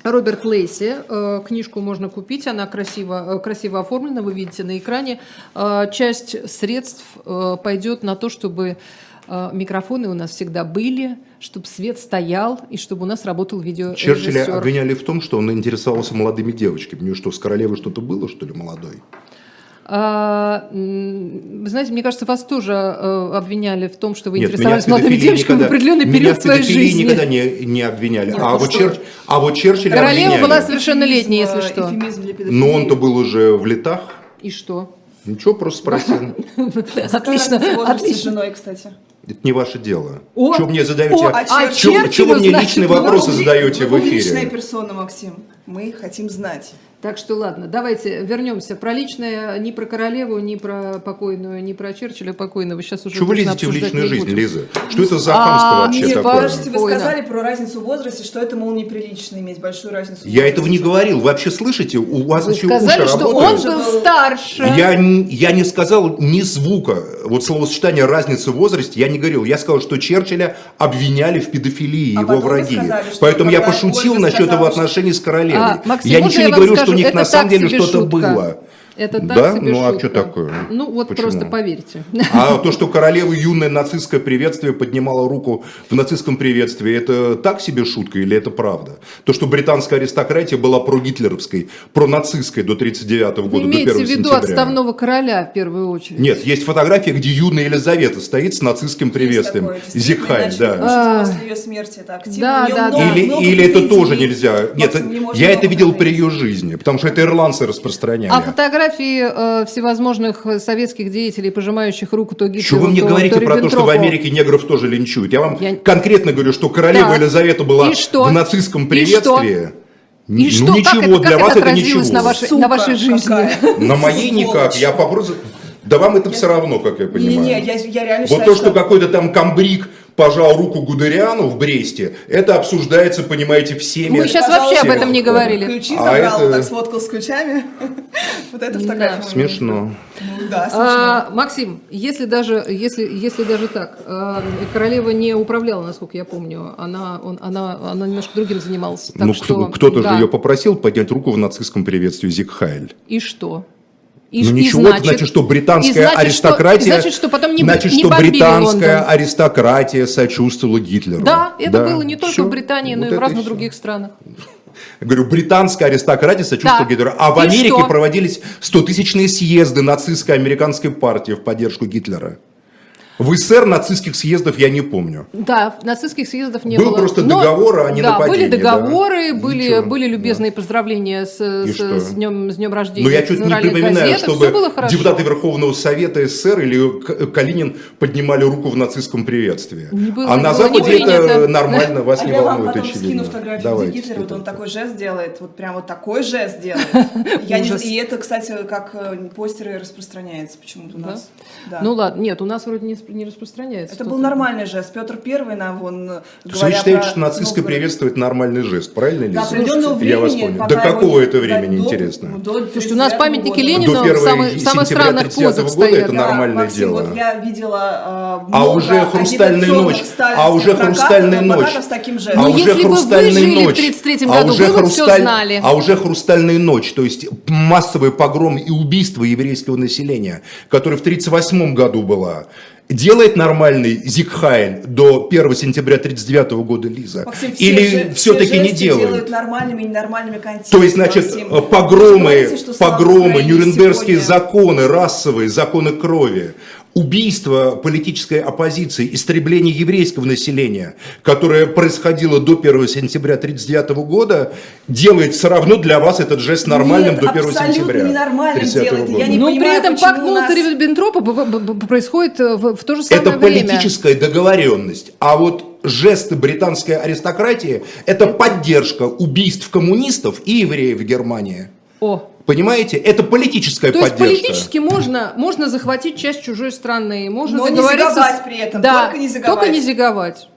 Speaker 1: Роберт Лейси, э, книжку можно купить, она красиво, красиво оформлена, вы видите на экране. Часть средств пойдет на то, чтобы микрофоны у нас всегда были, чтобы свет стоял и чтобы у нас работал
Speaker 2: Черчилля
Speaker 1: видеорежиссер.
Speaker 2: обвиняли в том, что он интересовался молодыми девочками. У него что, с королевой что-то было, что ли, молодой?
Speaker 1: А, Вы знаете, мне кажется, вас тоже э, обвиняли в том, что вы
Speaker 2: Нет,
Speaker 1: интересовались
Speaker 2: меня в
Speaker 1: молодыми девочками в
Speaker 2: никогда-
Speaker 1: определенный
Speaker 2: меня
Speaker 1: период
Speaker 2: в
Speaker 1: своей жизни.
Speaker 2: никогда не, не обвиняли.
Speaker 3: Нет,
Speaker 2: а,
Speaker 3: ну
Speaker 2: вот
Speaker 3: что
Speaker 2: Черч- а вот Черчилля
Speaker 1: Королева
Speaker 2: обвиняли.
Speaker 1: была совершеннолетняя, если что.
Speaker 2: Но он-то был уже в летах.
Speaker 1: И что?
Speaker 2: Ничего, просто спросил.
Speaker 1: Отлично,
Speaker 3: в возрасте с
Speaker 1: отлично.
Speaker 3: женой, кстати.
Speaker 2: Это не ваше дело.
Speaker 1: О!
Speaker 2: Чего мне задаете?
Speaker 1: О,
Speaker 3: а
Speaker 1: а
Speaker 3: Черчиллю,
Speaker 2: Чего вы мне личные
Speaker 1: вы
Speaker 2: вопросы
Speaker 3: Вы
Speaker 2: задаете в эфире?
Speaker 3: персона, Максим. Мы хотим знать.
Speaker 1: Так что ладно, давайте вернемся. Про личное, ни про королеву, ни про покойную, ни про Черчилля покойного сейчас уже
Speaker 2: Чего вы лезете в личную
Speaker 1: не
Speaker 2: жизнь,
Speaker 1: будем.
Speaker 2: Лиза? Что это за
Speaker 1: А,
Speaker 2: хамство вообще
Speaker 1: мне
Speaker 2: такое?
Speaker 3: Подождите, вы сказали про разницу в возрасте, что это, мол, неприлично иметь большую разницу
Speaker 2: Я этого не говорил. Вы вообще слышите? У вас
Speaker 1: Вы
Speaker 2: еще
Speaker 1: сказали,
Speaker 2: уши
Speaker 1: что
Speaker 2: работают?
Speaker 1: он был старше.
Speaker 2: Я, я не сказал ни звука. Вот словосочетание разницы в возрасте я не говорил. Я сказал, что Черчилля обвиняли в педофилии
Speaker 3: А
Speaker 2: его враги.
Speaker 3: сказали,
Speaker 2: Поэтому я пошутил насчет его отношений с королевой.
Speaker 1: А, Максим,
Speaker 2: я ничего
Speaker 1: я
Speaker 2: не говорю, что у них на самом деле что-то было.
Speaker 1: Это так
Speaker 2: Да?
Speaker 1: себе
Speaker 2: Ну, а
Speaker 1: шутка.
Speaker 2: что такое?
Speaker 1: Ну вот
Speaker 2: Почему?
Speaker 1: просто поверьте.
Speaker 2: А то, что королева юное нацистское приветствие поднимала руку в нацистском приветствии, это так себе шутка или это правда? То, что британская аристократия была прогитлеровской, пронацистской до 1939
Speaker 1: Вы
Speaker 2: года, до
Speaker 1: имеете
Speaker 2: 1
Speaker 1: в виду
Speaker 2: сентября.
Speaker 1: отставного короля в первую очередь?
Speaker 2: Нет, есть фотография, где юная Елизавета стоит с нацистским приветствием.
Speaker 3: иначе
Speaker 2: да.
Speaker 1: А.
Speaker 3: После ее смерти это активно.
Speaker 1: Да, да,
Speaker 3: много-
Speaker 1: да.
Speaker 2: Или,
Speaker 3: много
Speaker 2: или это тоже нельзя? Нет,
Speaker 3: не
Speaker 2: я это видел при ее жизни, потому что это ирландцы распространяли.
Speaker 1: А фотографии э, всевозможных советских деятелей, пожимающих руку то Гитлеру,
Speaker 2: Что вы мне
Speaker 1: то-
Speaker 2: говорите
Speaker 1: то
Speaker 2: про то, что в? Америке негров тоже линчуют? Я вам
Speaker 1: Я-
Speaker 2: конкретно говорю, что королева
Speaker 1: Да.
Speaker 2: Елизавета была
Speaker 1: И что?
Speaker 2: в нацистском
Speaker 1: И
Speaker 2: приветствии.
Speaker 1: И
Speaker 2: ну
Speaker 1: что? Как
Speaker 2: ничего,
Speaker 1: это-
Speaker 2: для
Speaker 1: как
Speaker 2: вас
Speaker 1: это
Speaker 2: это ничего.
Speaker 1: на вашей,
Speaker 3: Сука
Speaker 1: на вашей жизни?
Speaker 3: какая.
Speaker 2: На моей никак. Я попробую... Да вам это все равно, как я понимаю.
Speaker 3: Не-не, я, я реально
Speaker 2: Вот
Speaker 3: считаю,
Speaker 2: то, что какой-то там комбриг пожал руку Гудериану в Бресте, это обсуждается, понимаете, всеми.
Speaker 1: Мы сейчас вообще об этом не говорили.
Speaker 3: Ключи
Speaker 2: А
Speaker 3: забрал,
Speaker 2: это-
Speaker 3: так сфоткал с ключами. Вот это фотография.
Speaker 2: Смешно.
Speaker 3: Ну Да, смешно.
Speaker 1: А, Максим, если даже, если, если даже так, а, королева не управляла, насколько я помню, она, он, она, она немножко другим занималась. Так
Speaker 2: ну,
Speaker 1: что,
Speaker 2: кто- кто-то
Speaker 1: да.
Speaker 2: же ее попросил поднять руку в нацистском приветствии Зигхайль.
Speaker 1: И что? И,
Speaker 2: ну
Speaker 1: и
Speaker 2: ничего, это значит, что британская
Speaker 1: и значит, что-
Speaker 2: аристократия...
Speaker 1: и значит, что потом не,
Speaker 2: значит,
Speaker 1: не
Speaker 2: что британская
Speaker 1: Лондон.
Speaker 2: аристократия сочувствовала Гитлеру.
Speaker 1: Да, это было не только
Speaker 2: Всё.
Speaker 1: в Британии, но
Speaker 2: Вот
Speaker 1: и в разных
Speaker 2: всё.
Speaker 1: других странах.
Speaker 2: Я говорю, британская аристократия сочувствовала
Speaker 1: Да.
Speaker 2: Гитлеру. А в
Speaker 1: И
Speaker 2: Америке
Speaker 1: что?
Speaker 2: проводились стотысячные съезды нацистской американской партии в поддержку Гитлера. В СССР нацистских съездов я не помню.
Speaker 1: Да, нацистских съездов не
Speaker 2: Был
Speaker 1: было.
Speaker 2: просто
Speaker 1: Но-
Speaker 2: договор, а не
Speaker 1: да,
Speaker 2: нападение,
Speaker 1: были договоры,
Speaker 2: да.
Speaker 1: были,
Speaker 2: Ничего,
Speaker 1: были любезные поздравления с,
Speaker 2: И
Speaker 1: с,
Speaker 2: что?
Speaker 1: с днем, с днем рождения.
Speaker 2: Но я чуть не припоминаю,
Speaker 1: газет,
Speaker 2: чтобы депутаты Верховного Совета СССР или Калинин поднимали руку в нацистском приветствии.
Speaker 1: Не было-
Speaker 2: а
Speaker 1: не
Speaker 2: на
Speaker 1: было
Speaker 2: Западе
Speaker 1: не
Speaker 2: это нормально, вас
Speaker 3: А
Speaker 2: не
Speaker 3: я вам
Speaker 2: волнует,
Speaker 3: потом
Speaker 2: очевидно.
Speaker 3: скину фотографию
Speaker 2: Давайте,
Speaker 3: вот он такой жест делает, вот прям вот такой жест делает. Я не-. И это, кстати, как э, постеры распространяется почему-то у
Speaker 1: Да?
Speaker 3: нас. Да.
Speaker 1: Ну ладно, нет, у нас вроде не, не распространяется.
Speaker 3: Это был нормальный жест. Петр Первый нам вон
Speaker 2: То есть Вы
Speaker 3: говоря
Speaker 2: считаете,
Speaker 3: про
Speaker 2: что нацистское
Speaker 3: Новгород.
Speaker 2: приветствие это нормальный жест, правильно,
Speaker 3: До
Speaker 2: Лиза?
Speaker 3: определенного
Speaker 2: Я вас
Speaker 3: времени,
Speaker 2: понял. До какого это
Speaker 3: до-
Speaker 2: времени,
Speaker 3: до-
Speaker 2: интересно?
Speaker 3: до
Speaker 1: Слушайте, у нас
Speaker 3: 39-го
Speaker 1: памятники. Ленину
Speaker 2: До
Speaker 1: в
Speaker 2: 1
Speaker 1: самых, самых странных
Speaker 2: 30-го
Speaker 1: позах
Speaker 2: года
Speaker 1: стоят.
Speaker 2: это нормальное
Speaker 3: Максим,
Speaker 2: дело.
Speaker 3: Вот я видела
Speaker 2: А
Speaker 3: много
Speaker 2: уже «Хрустальная ночь», а уже «Хрустальная ночь», а
Speaker 1: Ну,
Speaker 2: уже
Speaker 1: если бы вы
Speaker 2: «Хрустальная
Speaker 1: жили в
Speaker 2: ночь»,
Speaker 1: 33-м
Speaker 2: а
Speaker 1: году,
Speaker 2: уже
Speaker 1: вы бы всё
Speaker 2: «Хрусталь-
Speaker 1: знали.
Speaker 2: А уже «Хрустальная ночь», то есть массовый погром и убийство еврейского населения, которое в 1938 году было, делает нормальный Зигхайн до 1 сентября 1939 года, Лиза?
Speaker 3: Максим, все
Speaker 2: Или
Speaker 3: же-
Speaker 2: все-таки
Speaker 3: все
Speaker 2: не делает?
Speaker 3: делают нормальными и ненормальными контекстами.
Speaker 2: То есть, значит,
Speaker 3: Максим.
Speaker 2: э, погромы,
Speaker 3: слава
Speaker 2: погромы, нюрнбергские
Speaker 3: сегодня-
Speaker 2: законы, расовые, законы крови, убийство политической оппозиции, истребление еврейского населения, которое происходило до 1 сентября 1939 года, делает все равно для вас этот жест нормальным
Speaker 3: Нет,
Speaker 2: до 1
Speaker 3: абсолютно
Speaker 2: сентября
Speaker 3: ненормальным
Speaker 2: 1939
Speaker 3: делает.
Speaker 2: года.
Speaker 3: Я не
Speaker 1: Но при
Speaker 3: понимаю,
Speaker 1: этом
Speaker 3: почему
Speaker 1: пакт
Speaker 3: нас-
Speaker 1: Молотова-Риббентропа происходит в, в то же самое
Speaker 2: Это
Speaker 1: время.
Speaker 2: политическая договоренность. А вот жесты британской аристократии – это поддержка убийств коммунистов и евреев в Германии.
Speaker 1: О,
Speaker 2: Понимаете? Это политическая
Speaker 1: То есть
Speaker 2: поддержка.
Speaker 1: политически можно, можно захватить часть чужой страны, можно
Speaker 3: Но не
Speaker 1: договориться... с-
Speaker 3: при этом,
Speaker 1: да,
Speaker 3: только не зиговать.
Speaker 1: Только не зиговать.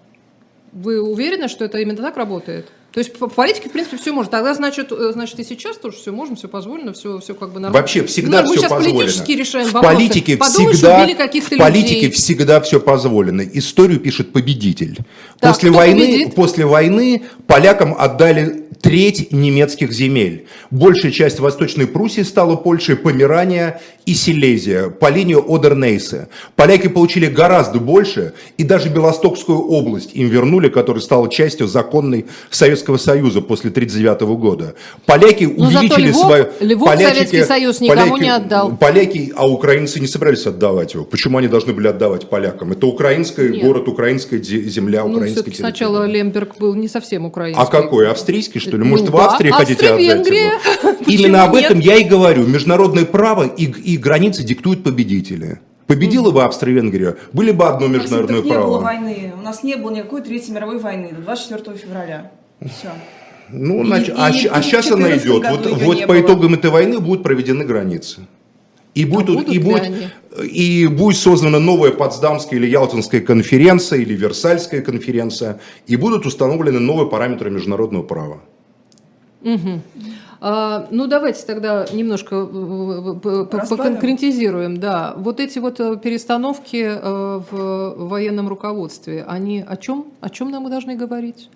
Speaker 1: Вы уверены, что это именно так работает? То есть по политике, в принципе, все можно. Тогда, значит, э, значит, и сейчас тоже все можно, все позволено, все, все как бы нормально.
Speaker 2: Вообще всегда
Speaker 1: Ну, мы
Speaker 2: все
Speaker 1: сейчас
Speaker 2: позволено.
Speaker 1: политически решаем
Speaker 2: в
Speaker 1: вопросы.
Speaker 2: политике
Speaker 1: Подумаешь,
Speaker 2: всегда,
Speaker 1: убили каких-то
Speaker 2: в политике
Speaker 1: людей.
Speaker 2: всегда все позволено. Историю пишет победитель.
Speaker 1: Так,
Speaker 2: после войны,
Speaker 1: победит?
Speaker 2: после войны полякам отдали треть немецких земель. Большая часть Восточной Пруссии стала Польшей, Померания и Силезия по линии Одернейсе. Поляки получили гораздо больше, и даже Белостокскую область им вернули, которая стала частью законной Советского Союза после 1939 года. Поляки
Speaker 1: Но зато
Speaker 2: увеличили
Speaker 1: Львов-
Speaker 2: свою...
Speaker 1: Львов Советский Союз никому не отдал.
Speaker 2: Поляки, а украинцы не собирались отдавать его. Почему они должны были отдавать полякам? Это украинский
Speaker 1: Нет.
Speaker 2: город, украинская зе- земля,
Speaker 1: Ну, все-таки сначала Лемберг был не совсем украинский.
Speaker 2: А какой? Австрийский, что ли?
Speaker 1: Ну
Speaker 2: Может, в
Speaker 1: да,
Speaker 2: Австрии хотите отдать его? Именно об этом я и говорю. Международное право и, и границы диктуют победители. Победила бы Австро-Венгрия, были бы одно международное
Speaker 3: так не было
Speaker 2: право.
Speaker 3: войны. У нас не было никакой Третьей мировой войны до 24 февраля. Все.
Speaker 2: Ну,
Speaker 3: И-
Speaker 2: значит, а,
Speaker 3: и
Speaker 2: а сейчас она
Speaker 3: 14
Speaker 2: идет. Вот, вот по
Speaker 3: было.
Speaker 2: итогам этой войны будут проведены границы. И будет,
Speaker 1: будут
Speaker 2: и, будет, и будет создана новая Потсдамская или Ялтинская конференция, или Версальская конференция, и будут установлены новые параметры международного права.
Speaker 1: А, ну, давайте тогда немножко э, поконкретизируем. Да, вот эти вот э, перестановки э, в военном руководстве, они о чем? О чем нам мы должны говорить?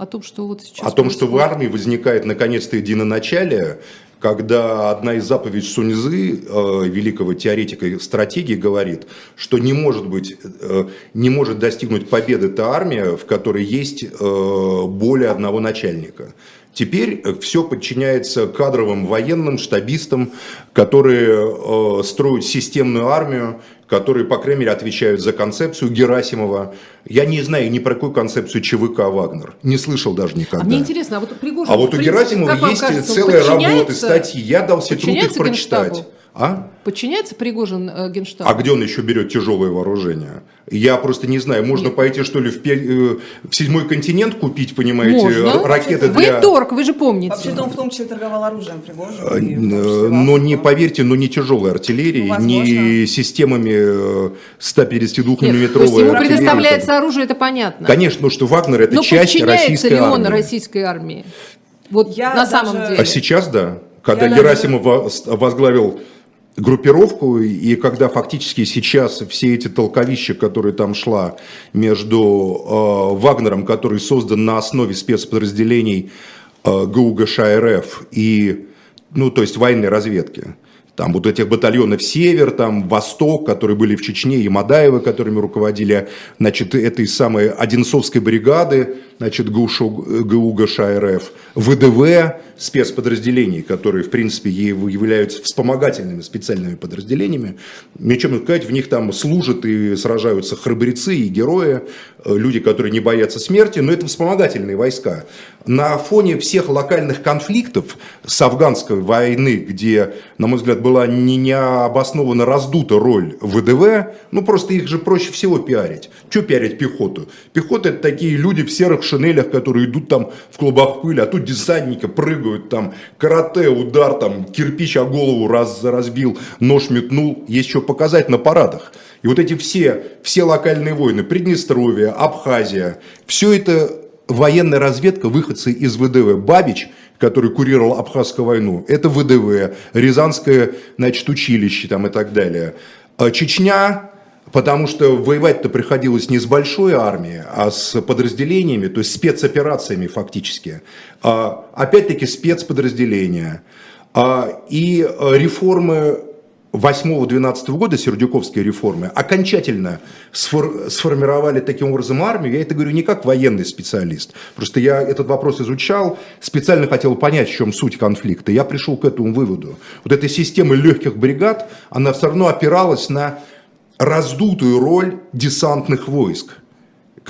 Speaker 1: О том, что вот сейчас...
Speaker 2: О том, что в
Speaker 1: происходит?
Speaker 2: армии возникает наконец-то единоначалие, когда одна из заповедей Суньзы, э, великого теоретика и стратегии, говорит, что не может быть, э, не может достигнуть победы та армия, в которой есть э, более одного начальника. Теперь все подчиняется кадровым военным, штабистам, которые э, строят системную армию, которые, по крайней мере, отвечают за концепцию Герасимова. Я не знаю ни про какую концепцию ЧВК «Вагнер». Не слышал даже никогда.
Speaker 1: А мне интересно, а вот Пригожин...
Speaker 2: А вот у Герасимова есть
Speaker 1: кажется,
Speaker 2: целая работа, статьи. Я дал себе труд их прочитать.
Speaker 1: Генштабу?
Speaker 2: А?
Speaker 1: Подчиняется Пригожин э, Генштабу?
Speaker 2: А где он еще берет тяжелое вооружение? Я просто не знаю, можно
Speaker 1: Нет.
Speaker 2: пойти, что ли, в, пе- э, в седьмой континент купить, понимаете,
Speaker 1: Можно.
Speaker 2: ракеты
Speaker 1: Вы
Speaker 2: для...
Speaker 1: торг, вы же помните.
Speaker 3: Вообще-то он в том числе торговал оружием Пригожин.
Speaker 2: Э,
Speaker 3: в
Speaker 2: Но не, поверьте, но не тяжелой артиллерии,
Speaker 3: Ну,
Speaker 2: не системами э, 152
Speaker 1: Нет,
Speaker 2: миллиметровой
Speaker 1: есть ему предоставляется оружие, это понятно.
Speaker 2: Конечно, ну что Вагнер это
Speaker 1: Но
Speaker 2: часть российской
Speaker 1: ли он
Speaker 2: армии.
Speaker 1: российской армии? Вот
Speaker 3: Я
Speaker 1: на
Speaker 3: даже-
Speaker 1: самом деле.
Speaker 2: А сейчас да. Когда
Speaker 3: Я
Speaker 2: Герасимов воз- возглавил группировку, и когда фактически сейчас все эти толковища, которые там шла между э, Вагнером, который создан на основе спецподразделений э, ГУГШ РФ и, ну, то есть военной разведки, там вот этих батальонов «Север», там «Восток», которые были в Чечне, и Мадаевы, которыми руководили, значит, этой самой Одинцовской бригады, значит, ГУШ, ГУГШ РФ, ВДВ, спецподразделений, которые, в принципе, являются вспомогательными специальными подразделениями. Мне чем сказать, в них там служат и сражаются храбрецы и герои, э, люди, которые не боятся смерти, но это вспомогательные войска. На фоне всех локальных конфликтов с афганской войны, где, на мой взгляд, была не необоснованно раздута роль ВДВ, ну просто их же проще всего пиарить. Что пиарить пехоту? Пехота это такие люди в серых шинелях, которые идут там в клубах пыли, а тут десантники прыгают там, карате, удар там, кирпич о голову раз разбил, нож метнул, есть что показать на парадах. И вот эти все, все локальные войны, Приднестровье, Абхазия, все это военная разведка, выходцы из ВДВ. Бабич, который курировал Абхазскую войну, это ВДВ, Рязанское, значит, училище там и так далее. А Чечня, потому что воевать-то приходилось не с большой армией, а с подразделениями, то есть спецоперациями фактически. А, Опять-таки спецподразделения. А, И реформы 8-12 года, Сердюковские реформы, окончательно сфор- сформировали таким образом армию. Я это говорю не как военный специалист. Просто я этот вопрос изучал, специально хотел понять, в чем суть конфликта. Я пришел к этому выводу. Вот эта система легких бригад, она все равно опиралась на раздутую роль десантных войск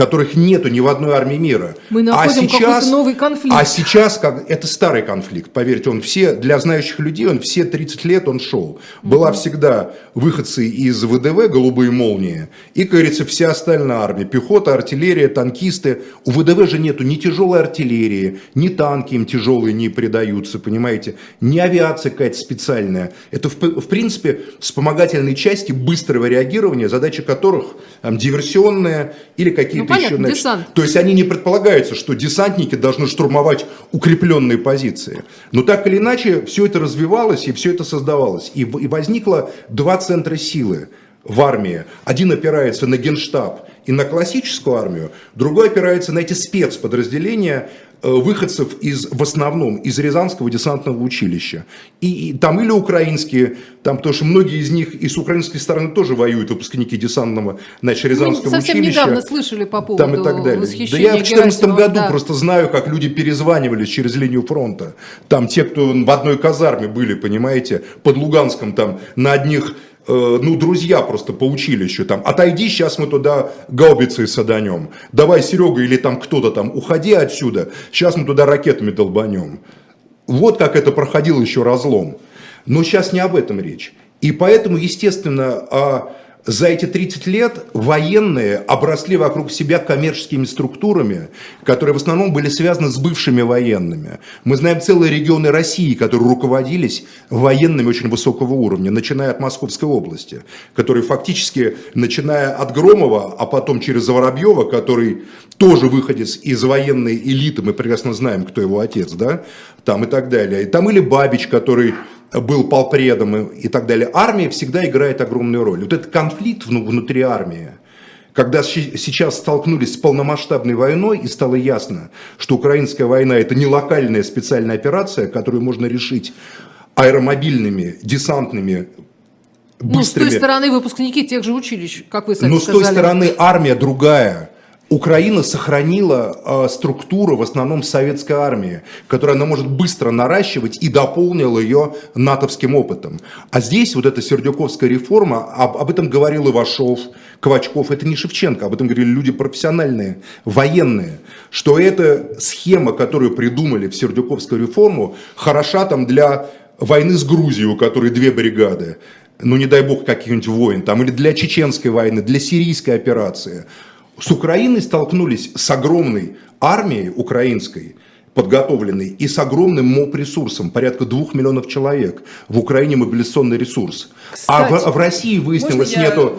Speaker 2: которых нету ни в одной армии мира.
Speaker 1: Мы находим а сейчас, новый конфликт.
Speaker 2: А сейчас, как, это старый конфликт, поверьте, он все, для знающих людей, он все 30 лет он шел. Была всегда выходцы из ВДВ, голубые молнии, и, как говорится, вся остальная армия, пехота, артиллерия, танкисты. У ВДВ же нету ни тяжелой артиллерии, ни танки им тяжелые не придаются, понимаете, ни авиация какая-то специальная. Это, в, в принципе, вспомогательные части быстрого реагирования, задача которых там, диверсионная или какие-то понятно, еще... Десант. То есть они не предполагаются, что десантники должны штурмовать укрепленные позиции. Но так или иначе, все это развивалось и все это создавалось. И, и возникло два центра силы в армии. Один опирается на генштаб и на классическую армию, другой опирается на эти спецподразделения, выходцев из, в основном из Рязанского десантного училища. И, и там или украинские, там, потому что многие из них и с украинской стороны тоже воюют, выпускники десантного, значит, Рязанского
Speaker 1: Мы совсем
Speaker 2: училища.
Speaker 1: недавно слышали по поводу
Speaker 2: там и так далее. Да я в 2014 году да. просто знаю, как люди перезванивались через линию фронта. Там те, кто в одной казарме были, понимаете, под Луганском, там на одних Э, ну, друзья просто по училищу, там, отойди, сейчас мы туда гаубицей саданем, давай, Серега, или там кто-то там, уходи отсюда, сейчас мы туда ракетами долбанем. Вот как это проходил еще разлом. Но сейчас не об этом речь. И поэтому, естественно, а за эти 30 лет военные обросли вокруг себя коммерческими структурами, которые в основном были связаны с бывшими военными. Мы знаем целые регионы России, которые руководились военными очень высокого уровня, начиная от Московской области, которые фактически, начиная от Громова, а потом через Воробьева, который тоже выходец из военной элиты, мы прекрасно знаем, кто его отец, да, там и так далее. И там или Бабич, который был полпредом и так далее. Армия всегда играет огромную роль. Вот этот конфликт внутри армии, когда сейчас столкнулись с полномасштабной войной и стало ясно, что украинская война это не локальная специальная операция, которую можно решить аэромобильными, десантными быстрыми. Ну, с той
Speaker 1: стороны выпускники тех же училищ, как вы сами
Speaker 2: Но сказали. с той стороны армия другая. Украина сохранила э, структуру в основном советской армии, которую она может быстро наращивать и дополнила ее натовским опытом. А здесь вот эта Сердюковская реформа, об, об этом говорил Ивашов, Квачков, это не Шевченко, об этом говорили люди профессиональные, военные, что эта схема, которую придумали в Сердюковскую реформу, хороша там для войны с Грузией, у которой две бригады, ну не дай бог каких-нибудь войн, там, или для чеченской войны, для сирийской операции – с Украиной столкнулись с огромной армией украинской, подготовленной, и с огромным МОП-ресурсом, порядка двух миллионов человек. В Украине мобилизационный ресурс. Кстати, а в, в России выяснилось нету...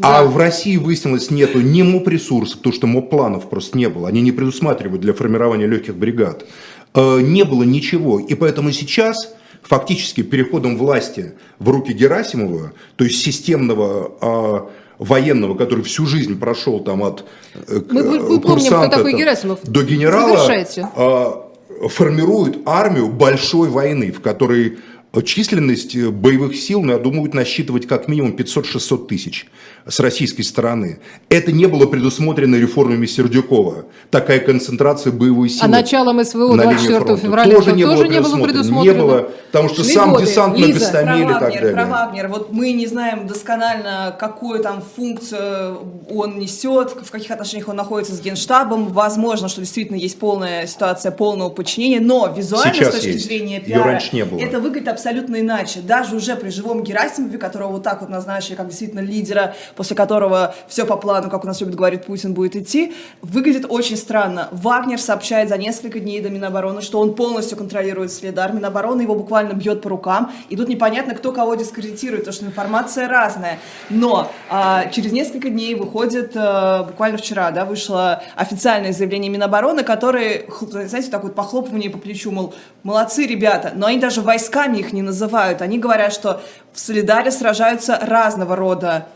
Speaker 2: А да. в России выяснилось нету ни МОП-ресурса, потому что МОП-планов просто не было. Они не предусматривают для формирования легких бригад. Э, не было ничего. И поэтому сейчас фактически переходом власти в руки Герасимова, то есть системного а, военного, который всю жизнь прошел там от
Speaker 1: э, мы, мы помним, кто такой Герасимов.
Speaker 2: до генерала, э, формирует армию большой войны, в которой численность боевых сил, ну, я думаю, насчитывать как минимум 500-600 тысяч с российской стороны. Это не было предусмотрено реформами Сердюкова. Такая концентрация боевой силы. А
Speaker 1: началом СВО 24 февраля
Speaker 2: тоже, не, тоже было не было предусмотрено. Не было, потому что Шли сам годы. десант Лиза, на Гостомеле и так далее.
Speaker 3: Про Вагнер. Вот мы не знаем досконально, какую там функцию он несет, в каких отношениях он находится с Генштабом. Возможно, что действительно есть полная ситуация полного подчинения, но визуально Сейчас с точки есть. зрения пиара не было. это выглядит абсолютно иначе. Даже уже при живом Герасимове, которого вот так вот назначили как действительно лидера после которого все по плану, как у нас любит говорить Путин, будет идти, выглядит очень странно. Вагнер сообщает за несколько дней до Минобороны, что он полностью контролирует Следар. Минобороны его буквально бьет по рукам. И тут непонятно, кто кого дискредитирует, потому что информация разная. Но а, через несколько дней выходит, а, буквально вчера, да, вышло официальное заявление Минобороны, которое, знаете, так вот похлопывание по плечу, мол, молодцы ребята, но они даже войсками их не называют. Они говорят, что в Солидаре сражаются разного рода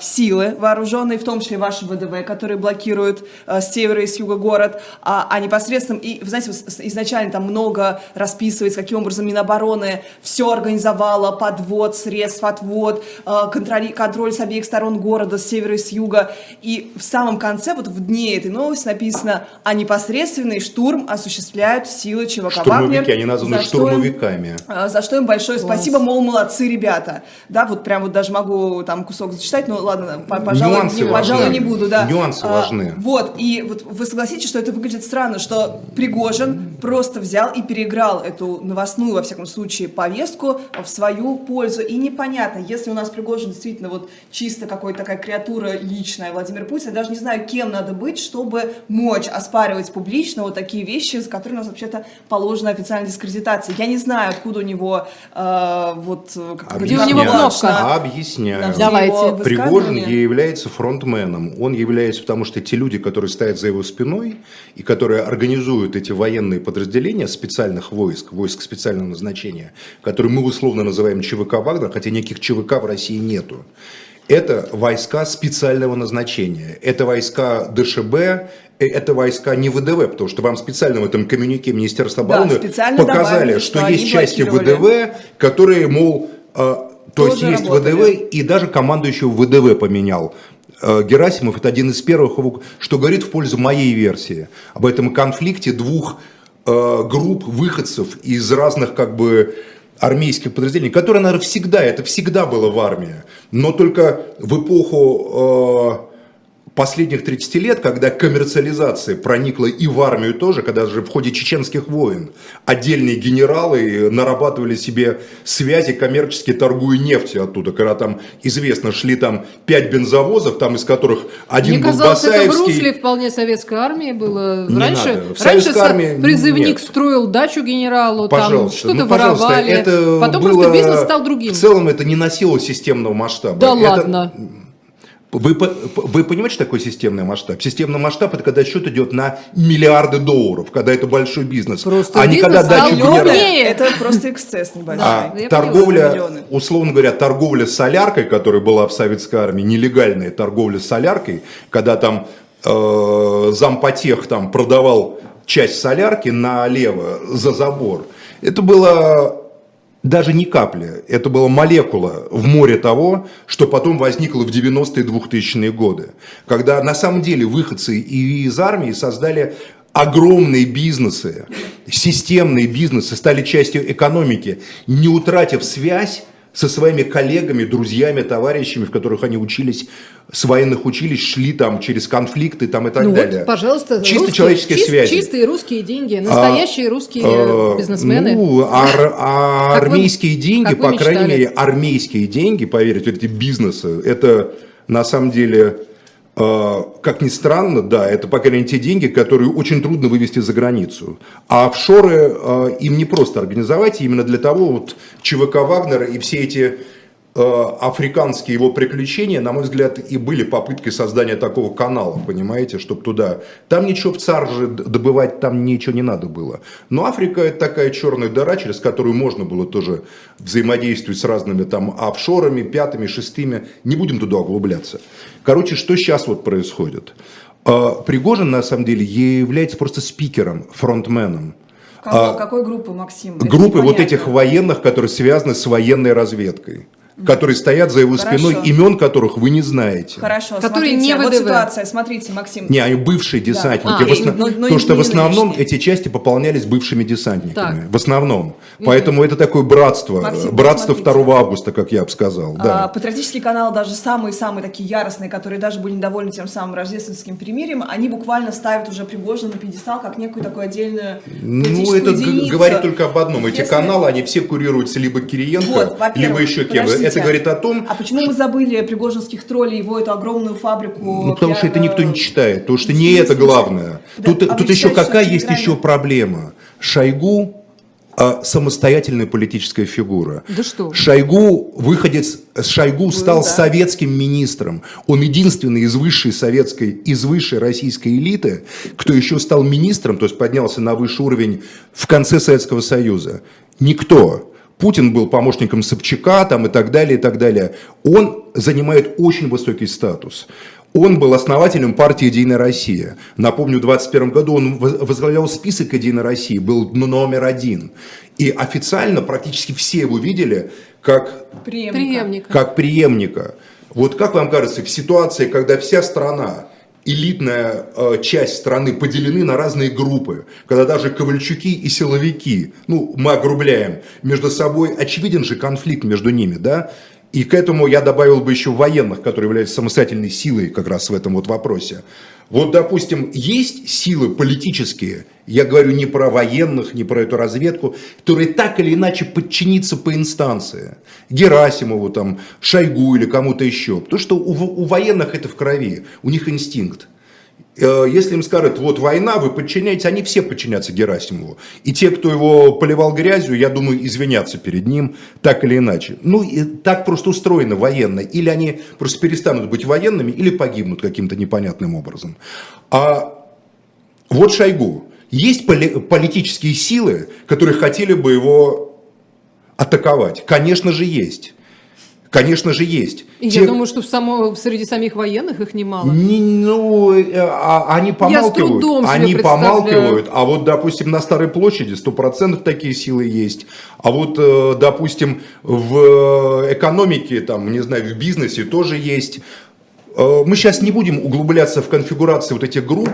Speaker 3: силы вооруженные, в том числе ваши ВДВ, которые блокируют а, с севера и с юга город, а, а непосредственно, и, вы знаете, изначально там много расписывается, каким образом Минобороны все организовало, подвод средств, отвод, контроль, контроль с обеих сторон города, с севера и с юга, и в самом конце, вот в дне этой новости написано, а непосредственный штурм осуществляют силы ЧВК
Speaker 2: Штурмовики, Вагнер, они названы штурмовиками.
Speaker 3: Им, за что им большое Класс. спасибо, мол, молодцы ребята. Да, вот прям вот даже могу там кусок зачитать, но ладно, пожалуй,
Speaker 2: Нюансы
Speaker 3: не, пожалуй, не буду, да.
Speaker 2: Нюансы
Speaker 3: А,
Speaker 2: важны.
Speaker 3: Вот, и вот вы согласитесь, что это выглядит странно, что Пригожин просто взял и переиграл эту новостную, во всяком случае, повестку в свою пользу. И непонятно, если у нас Пригожин действительно вот чисто какой-то такая креатура личная, Владимир Путин, я даже не знаю, кем надо быть, чтобы мочь оспаривать публично вот такие вещи, за которые у нас вообще-то положена официальная дискредитация. Я не знаю, откуда у него э, вот... как
Speaker 1: Где у него
Speaker 2: Объясняю.
Speaker 1: кнопка?
Speaker 2: Объясняю.
Speaker 1: Давайте.
Speaker 3: его
Speaker 2: Пригожин является фронтменом. Он является, потому что те люди, которые стоят за его спиной и которые организуют эти военные подразделения специальных войск, войск специального назначения, которые мы условно называем ЧВК Вагнер, хотя никаких ЧВК в России нету. Это войска специального назначения. Это войска ДШБ, э, это войска не ВДВ, потому что вам специально в этом коммюнике Министерства
Speaker 3: Да,
Speaker 2: обороны
Speaker 3: специально
Speaker 2: показали,
Speaker 3: добавили,
Speaker 2: что,
Speaker 3: что
Speaker 2: есть части. ВДВ, которые, мол, э, то есть есть
Speaker 3: работали.
Speaker 2: ВДВ, и даже командующего ВДВ поменял. Э, Герасимов это один из первых, что говорит в пользу моей версии об этом конфликте двух э, групп выходцев из разных как бы армейских подразделений, которые, наверное, всегда, это всегда было в армии, но только в эпоху э, последних 30 лет, когда коммерциализация проникла и в армию тоже, когда же в ходе чеченских войн отдельные генералы нарабатывали себе связи коммерчески торгуя нефтью оттуда, когда там известно шли там 5 бензовозов, там из которых один
Speaker 1: Мне
Speaker 2: был
Speaker 1: казалось, это в русле вполне советской армии было.
Speaker 2: Не
Speaker 1: раньше
Speaker 2: надо. В
Speaker 1: раньше
Speaker 2: армии
Speaker 1: призывник
Speaker 2: нет.
Speaker 1: строил дачу генералу, там
Speaker 2: Пожалуйста,
Speaker 1: что-то
Speaker 2: ну,
Speaker 1: воровали.
Speaker 2: это
Speaker 1: Потом
Speaker 2: было-
Speaker 1: просто бизнес стал другим.
Speaker 2: В целом это не носило системного масштаба.
Speaker 1: Да
Speaker 2: Это-
Speaker 1: ладно.
Speaker 2: Вы, вы понимаете, что такое системный масштаб? Системный масштаб это когда счет идет на миллиарды долларов, когда это большой бизнес.
Speaker 1: Просто
Speaker 2: а не
Speaker 1: бизнес
Speaker 2: когда
Speaker 1: стал
Speaker 2: дачу
Speaker 1: миллионным.
Speaker 2: генерала.
Speaker 3: Это просто эксцесс небольшой.
Speaker 2: А
Speaker 1: я
Speaker 2: торговля,
Speaker 3: Миллионы.
Speaker 2: условно говоря, торговля соляркой, которая была в советской армии, нелегальная торговля соляркой, когда там э, зампотех там продавал часть солярки налево за забор, это было даже не капля, это была молекула в море того, что потом возникло в 90-е 2000-е годы, когда на самом деле выходцы и из армии создали огромные бизнесы, системные бизнесы, стали частью экономики, не утратив связь со своими коллегами, друзьями, товарищами, в которых они учились, с военных училищ, шли там через конфликты там и так
Speaker 1: ну
Speaker 2: далее.
Speaker 1: вот, пожалуйста,
Speaker 2: Чисто
Speaker 1: русские-
Speaker 2: человеческие
Speaker 1: чис-
Speaker 2: связи.
Speaker 1: Чистые русские деньги, настоящие русские
Speaker 2: Э,
Speaker 1: бизнесмены.
Speaker 2: Ну, ар- а
Speaker 1: Как вы-
Speaker 2: армейские деньги, по крайней мере, армейские деньги, поверьте, эти бизнесы, это на самом деле, как ни странно, да, это, по крайней мере, те деньги, которые очень трудно вывести за границу. А офшоры э, им не просто организовать, именно для того вот ЧВК Вагнера и все эти африканские его приключения, на мой взгляд, и были попыткой создания такого канала, понимаете, чтобы туда... Там ничего в царже добывать, там ничего не надо было. Но Африка это такая черная дыра, через которую можно было тоже взаимодействовать с разными там офшорами, пятыми, шестыми. Не будем туда углубляться. Короче, что сейчас вот происходит? Э, Пригожин, на самом деле, является просто спикером, фронтменом.
Speaker 3: Кого-
Speaker 2: А,
Speaker 3: какой группы, Максим?
Speaker 2: Группы вот этих военных, которые связаны с военной разведкой, которые стоят за его
Speaker 3: Хорошо.
Speaker 2: спиной, имен которых вы не знаете.
Speaker 3: Хорошо,
Speaker 1: Которые
Speaker 3: смотрите,
Speaker 1: не
Speaker 3: вот
Speaker 1: ВДВ.
Speaker 3: ситуация, смотрите, Максим.
Speaker 2: Не, они бывшие десантники.
Speaker 1: А,
Speaker 2: В основ-
Speaker 3: но- но
Speaker 2: То,
Speaker 3: и
Speaker 2: что в основном
Speaker 3: нынешние.
Speaker 2: эти части пополнялись бывшими десантниками.
Speaker 1: Так.
Speaker 2: В основном. Поэтому это такое братство.
Speaker 3: Максим,
Speaker 2: братство
Speaker 3: посмотрите.
Speaker 2: 2 августа, как я бы сказал.
Speaker 3: А,
Speaker 2: Да.
Speaker 3: патриотический канал, даже самые-самые такие яростные, которые даже были недовольны тем самым рождественским перемирием, они буквально ставят уже Пригожина на пьедестал как некую такую отдельную
Speaker 2: Ну, это
Speaker 3: единицу.
Speaker 2: говорит только об одном. Эти
Speaker 3: Если-
Speaker 2: каналы, они все курируются либо Кириенко,
Speaker 3: Вот,
Speaker 2: либо еще кем. Это говорит о том,
Speaker 3: А почему мы забыли пригожинских троллей, его эту огромную фабрику?
Speaker 2: Ну, потому что это
Speaker 3: пиар-
Speaker 2: никто не читает, потому что не это главное.
Speaker 3: Да,
Speaker 2: Тут,
Speaker 3: а
Speaker 2: тут еще какая есть еще проблема? Шойгу а, самостоятельная политическая фигура.
Speaker 1: Да что?
Speaker 2: Шойгу, выходец, Шойгу стал
Speaker 3: да.
Speaker 2: советским министром. Он единственный из высшей советской, из высшей российской элиты, кто еще стал министром, то есть поднялся на высший уровень в конце Советского Союза. Никто. Путин был помощником Собчака там, и так далее, и так далее. Он занимает очень высокий статус. Он был основателем партии «Единая Россия». Напомню, в 2021 году он воз- возглавлял список «Единой России», был номер один. И официально практически все его видели как.
Speaker 3: Преемника.
Speaker 2: как преемника. Вот как вам кажется, в ситуации, когда вся страна, элитная э, часть страны поделены на разные группы, когда даже ковальчуки и силовики, ну, мы огрубляем, между собой очевиден же конфликт между ними, да? И к этому я добавил бы еще военных, которые являются самостоятельной силой как раз в этом вот вопросе. Вот, допустим, есть силы политические, я говорю не про военных, не про эту разведку, которые так или иначе подчиниться по инстанции. Герасимову, там, Шойгу или кому-то еще. Потому что у, у военных это в крови, у них инстинкт. Э, если им скажут, вот война, вы подчиняетесь, они все подчинятся Герасимову. И те, кто его поливал грязью, я думаю, извинятся перед ним, так или иначе. Ну, и так просто устроено военно. Или они просто перестанут быть военными, или погибнут каким-то непонятным образом. А вот Шойгу. Есть поли- политические силы, которые хотели бы его атаковать? Конечно же, есть. Конечно же, есть.
Speaker 1: И
Speaker 2: Те-
Speaker 1: я думаю, что в само, среди самих военных их немало.
Speaker 2: не, ну, э, а- они помалкивают.
Speaker 1: трудом себе
Speaker 2: они помалкивают. А вот, допустим, на Старой площади 100% такие силы есть. А вот, э, допустим, в экономике, там, не знаю, в бизнесе тоже есть. Э, Мы сейчас не будем углубляться в конфигурацию вот этих групп,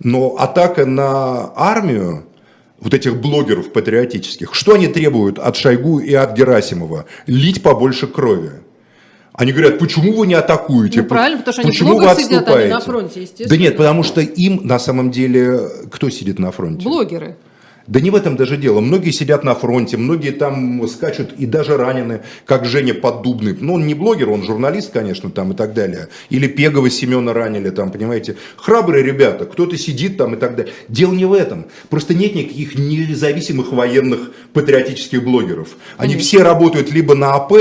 Speaker 2: но атака на армию, вот этих блогеров патриотических, что они требуют от Шойгу и от Герасимова? Лить побольше крови. Они говорят, почему вы не атакуете?
Speaker 1: Ну, правильно, потому что они
Speaker 2: Почему вы
Speaker 1: блогах сидят, они на
Speaker 2: отступаете?»
Speaker 1: фронте, естественно.
Speaker 2: Да нет, потому что им на самом деле кто сидит на фронте?
Speaker 1: Блогеры.
Speaker 2: Да не в этом даже дело. Многие сидят на фронте, многие там скачут и даже ранены, как Женя Поддубный. Ну, он не блогер, он журналист, конечно, там и так далее. Или Пегова Семена ранили, там, понимаете. Храбрые ребята, кто-то сидит там и так далее. Дело не в этом. Просто нет никаких независимых военных патриотических блогеров. Они все работают либо на АП,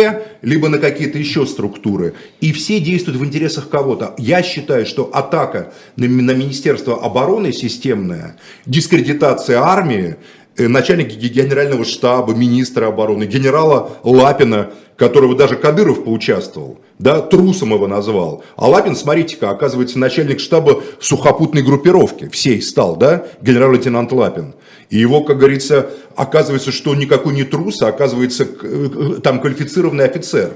Speaker 2: либо на какие-то еще структуры. И все действуют в интересах кого-то. Я считаю, что атака на, на Министерство обороны системная, дискредитация армии, начальника ге- генерального штаба, министра обороны, генерала Лапина, которого даже Кадыров поучаствовал, да, трусом его назвал. А Лапин, смотрите-ка, оказывается, начальник штаба сухопутной группировки, всей стал, да, генерал-лейтенант Лапин. И его, как говорится, оказывается, что никакой не трус, а оказывается, к- э, там квалифицированный офицер.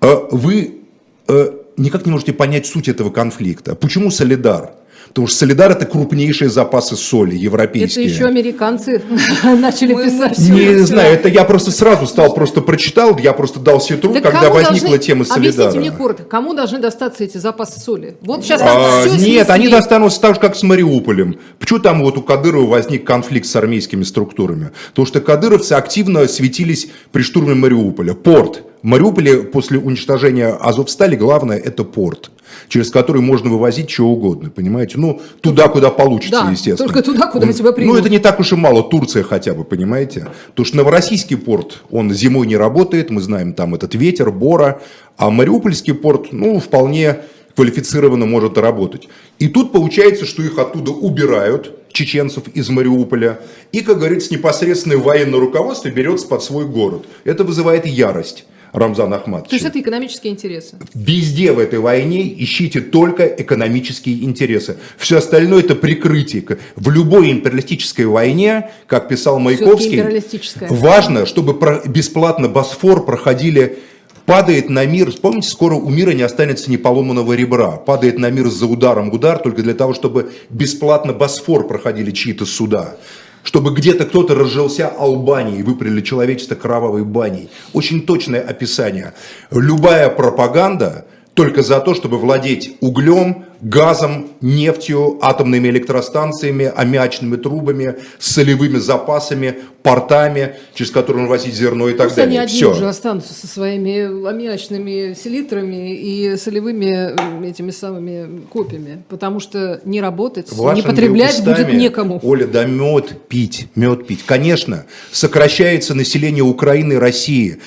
Speaker 2: Э, Вы э, никак не можете понять суть этого конфликта. Почему Солидар? Потому что Солидар это крупнейшие запасы соли
Speaker 1: Это
Speaker 2: европейские.
Speaker 1: еще американцы начали писать.
Speaker 2: Не знаю, это я просто сразу стал, просто прочитал, я просто дал себе труд, когда возникла тема
Speaker 1: Объясните
Speaker 2: Солидара.
Speaker 1: мне коротко, кому должны достаться эти запасы соли? Вот сейчас
Speaker 2: А, нет, они достанутся так же, как с Мариуполем. Почему там вот у Кадырова возник конфликт с армейскими структурами? Потому что кадыровцы активно светились при штурме Мариуполя. Порт. В Мариуполе после уничтожения Азовстали главное это порт, через который можно вывозить что угодно, понимаете? Ну, туда, куда получится,
Speaker 1: Да,
Speaker 2: естественно.
Speaker 1: только туда, куда
Speaker 2: Он-
Speaker 1: тебя
Speaker 2: Ну,
Speaker 1: примут.
Speaker 2: это не так уж и мало, Турция хотя бы, понимаете? Потому что Новороссийский порт, он зимой не работает, мы знаем, там этот ветер, бора, а Мариупольский порт, ну, вполне квалифицированно может работать. И тут получается, что их оттуда убирают, чеченцев из Мариуполя, и, как говорится, непосредственное военное руководство берется под свой город. Это вызывает ярость. Рамзан Ахматович.
Speaker 1: То есть это экономические интересы.
Speaker 2: Везде в этой войне ищите только экономические интересы. Все остальное это прикрытие. В любой империалистической войне, как писал Маяковский, важно, чтобы бесплатно Босфор проходили Падает на мир, помните, скоро у мира не останется ни поломанного ребра. Падает на мир за ударом удар только для того, чтобы бесплатно Босфор проходили чьи-то суда. Чтобы где-то кто-то разжился Албанией и выпряли человечество кровавой баней. Очень точное описание. Любая пропаганда только за то, чтобы владеть углем, газом, нефтью, атомными электростанциями, аммиачными трубами, солевыми запасами, портами, через которые возить зерно и так
Speaker 1: Пусть они
Speaker 2: далее.
Speaker 1: одни
Speaker 2: Все.
Speaker 1: уже останутся со своими аммиачными селитрами и солевыми этими самыми копьями, потому что не работать, не
Speaker 2: Вашими
Speaker 1: потреблять будет
Speaker 2: устами,
Speaker 1: некому.
Speaker 2: Оля, да мед пить, мед пить. Конечно, сокращается население Украины и России.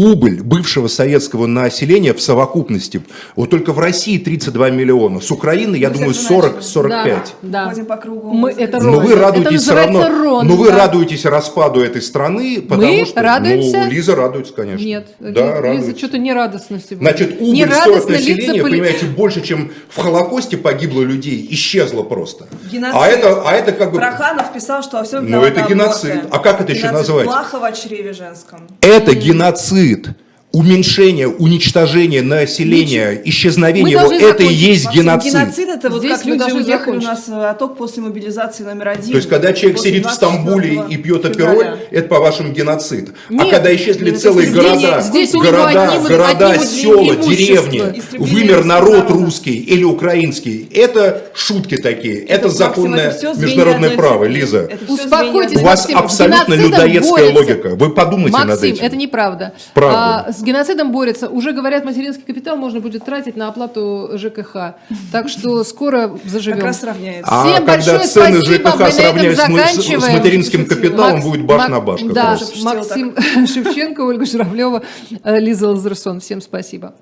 Speaker 2: Убыль бывшего советского населения в совокупности, вот только в России 32 миллиона, с Украины, я
Speaker 3: Мы
Speaker 2: думаю,
Speaker 3: с этого
Speaker 2: 40-45.
Speaker 1: Да.
Speaker 3: Ходим по кругу.
Speaker 1: Мы- это
Speaker 2: Но
Speaker 1: Рон.
Speaker 2: вы
Speaker 1: Это
Speaker 2: радуетесь все равно,
Speaker 1: называется Рон,
Speaker 2: но вы
Speaker 1: да.
Speaker 2: радуетесь распаду этой страны, потому
Speaker 1: Мы
Speaker 2: что
Speaker 1: радуемся?
Speaker 2: ну, Лиза радуется, конечно.
Speaker 1: Нет,
Speaker 2: да,
Speaker 1: Лиза,
Speaker 2: радуется.
Speaker 1: что-то не радостно сегодня.
Speaker 2: Значит, убыль
Speaker 1: не
Speaker 2: 40
Speaker 1: радостно
Speaker 2: населения,
Speaker 1: лица поли-
Speaker 2: понимаете, больше, чем в Холокосте погибло людей, исчезло просто.
Speaker 3: Геноцид.
Speaker 2: А это, а это как бы...
Speaker 3: Проханов писал, что во всем
Speaker 2: Ну, это геноцид.
Speaker 3: аборты.
Speaker 2: А как это еще
Speaker 3: Геноцид
Speaker 2: назвать?
Speaker 3: Плахова в чреве женском.
Speaker 2: Это геноцид стыд – уменьшение, уничтожение населения, исчезновение
Speaker 1: Мы
Speaker 2: его,
Speaker 1: должны
Speaker 2: это и есть
Speaker 3: Максим,
Speaker 2: геноцид.
Speaker 3: геноцид это вот
Speaker 1: Здесь
Speaker 3: как люди уехали у
Speaker 1: закончить.
Speaker 3: нас в отток после мобилизации номер один.
Speaker 2: То есть, когда человек сидит в Стамбуле
Speaker 3: 24
Speaker 2: и пьет апероль, это, по-вашему, геноцид. а
Speaker 1: Нет,
Speaker 2: когда исчезли
Speaker 3: это
Speaker 2: целые города,
Speaker 1: Здесь у
Speaker 2: города,
Speaker 1: отнимут-
Speaker 2: города,
Speaker 1: отнимут
Speaker 2: села, деревни, вымер народ
Speaker 3: народа.
Speaker 2: русский или украинский, это шутки такие, это,
Speaker 3: Максим,
Speaker 2: законное
Speaker 3: это звенья
Speaker 2: международное право. Лиза.
Speaker 1: Успокойтесь,
Speaker 2: У вас
Speaker 1: Максим,
Speaker 2: абсолютно людоедская логика. Вы подумайте над
Speaker 1: Максим,
Speaker 2: этим.
Speaker 1: это неправда.
Speaker 2: Правда.
Speaker 1: Геноцидом борется. Уже говорят, материнский капитал можно будет тратить на оплату ЖКХ. Так что скоро заживем.
Speaker 3: Как раз равняется.
Speaker 2: А
Speaker 1: Всем
Speaker 2: когда
Speaker 1: большое
Speaker 2: цены
Speaker 1: спасибо,
Speaker 2: ЖКХ
Speaker 1: мы на этом
Speaker 2: сравняются с
Speaker 1: заканчиваем.
Speaker 2: материнским капиталом,
Speaker 1: Макс-
Speaker 2: будет баш
Speaker 1: Мак-
Speaker 2: на баш.
Speaker 1: Да, Максим Шевченко, Ольга Журавлева, э, Лиза Лазерсон. Всем спасибо.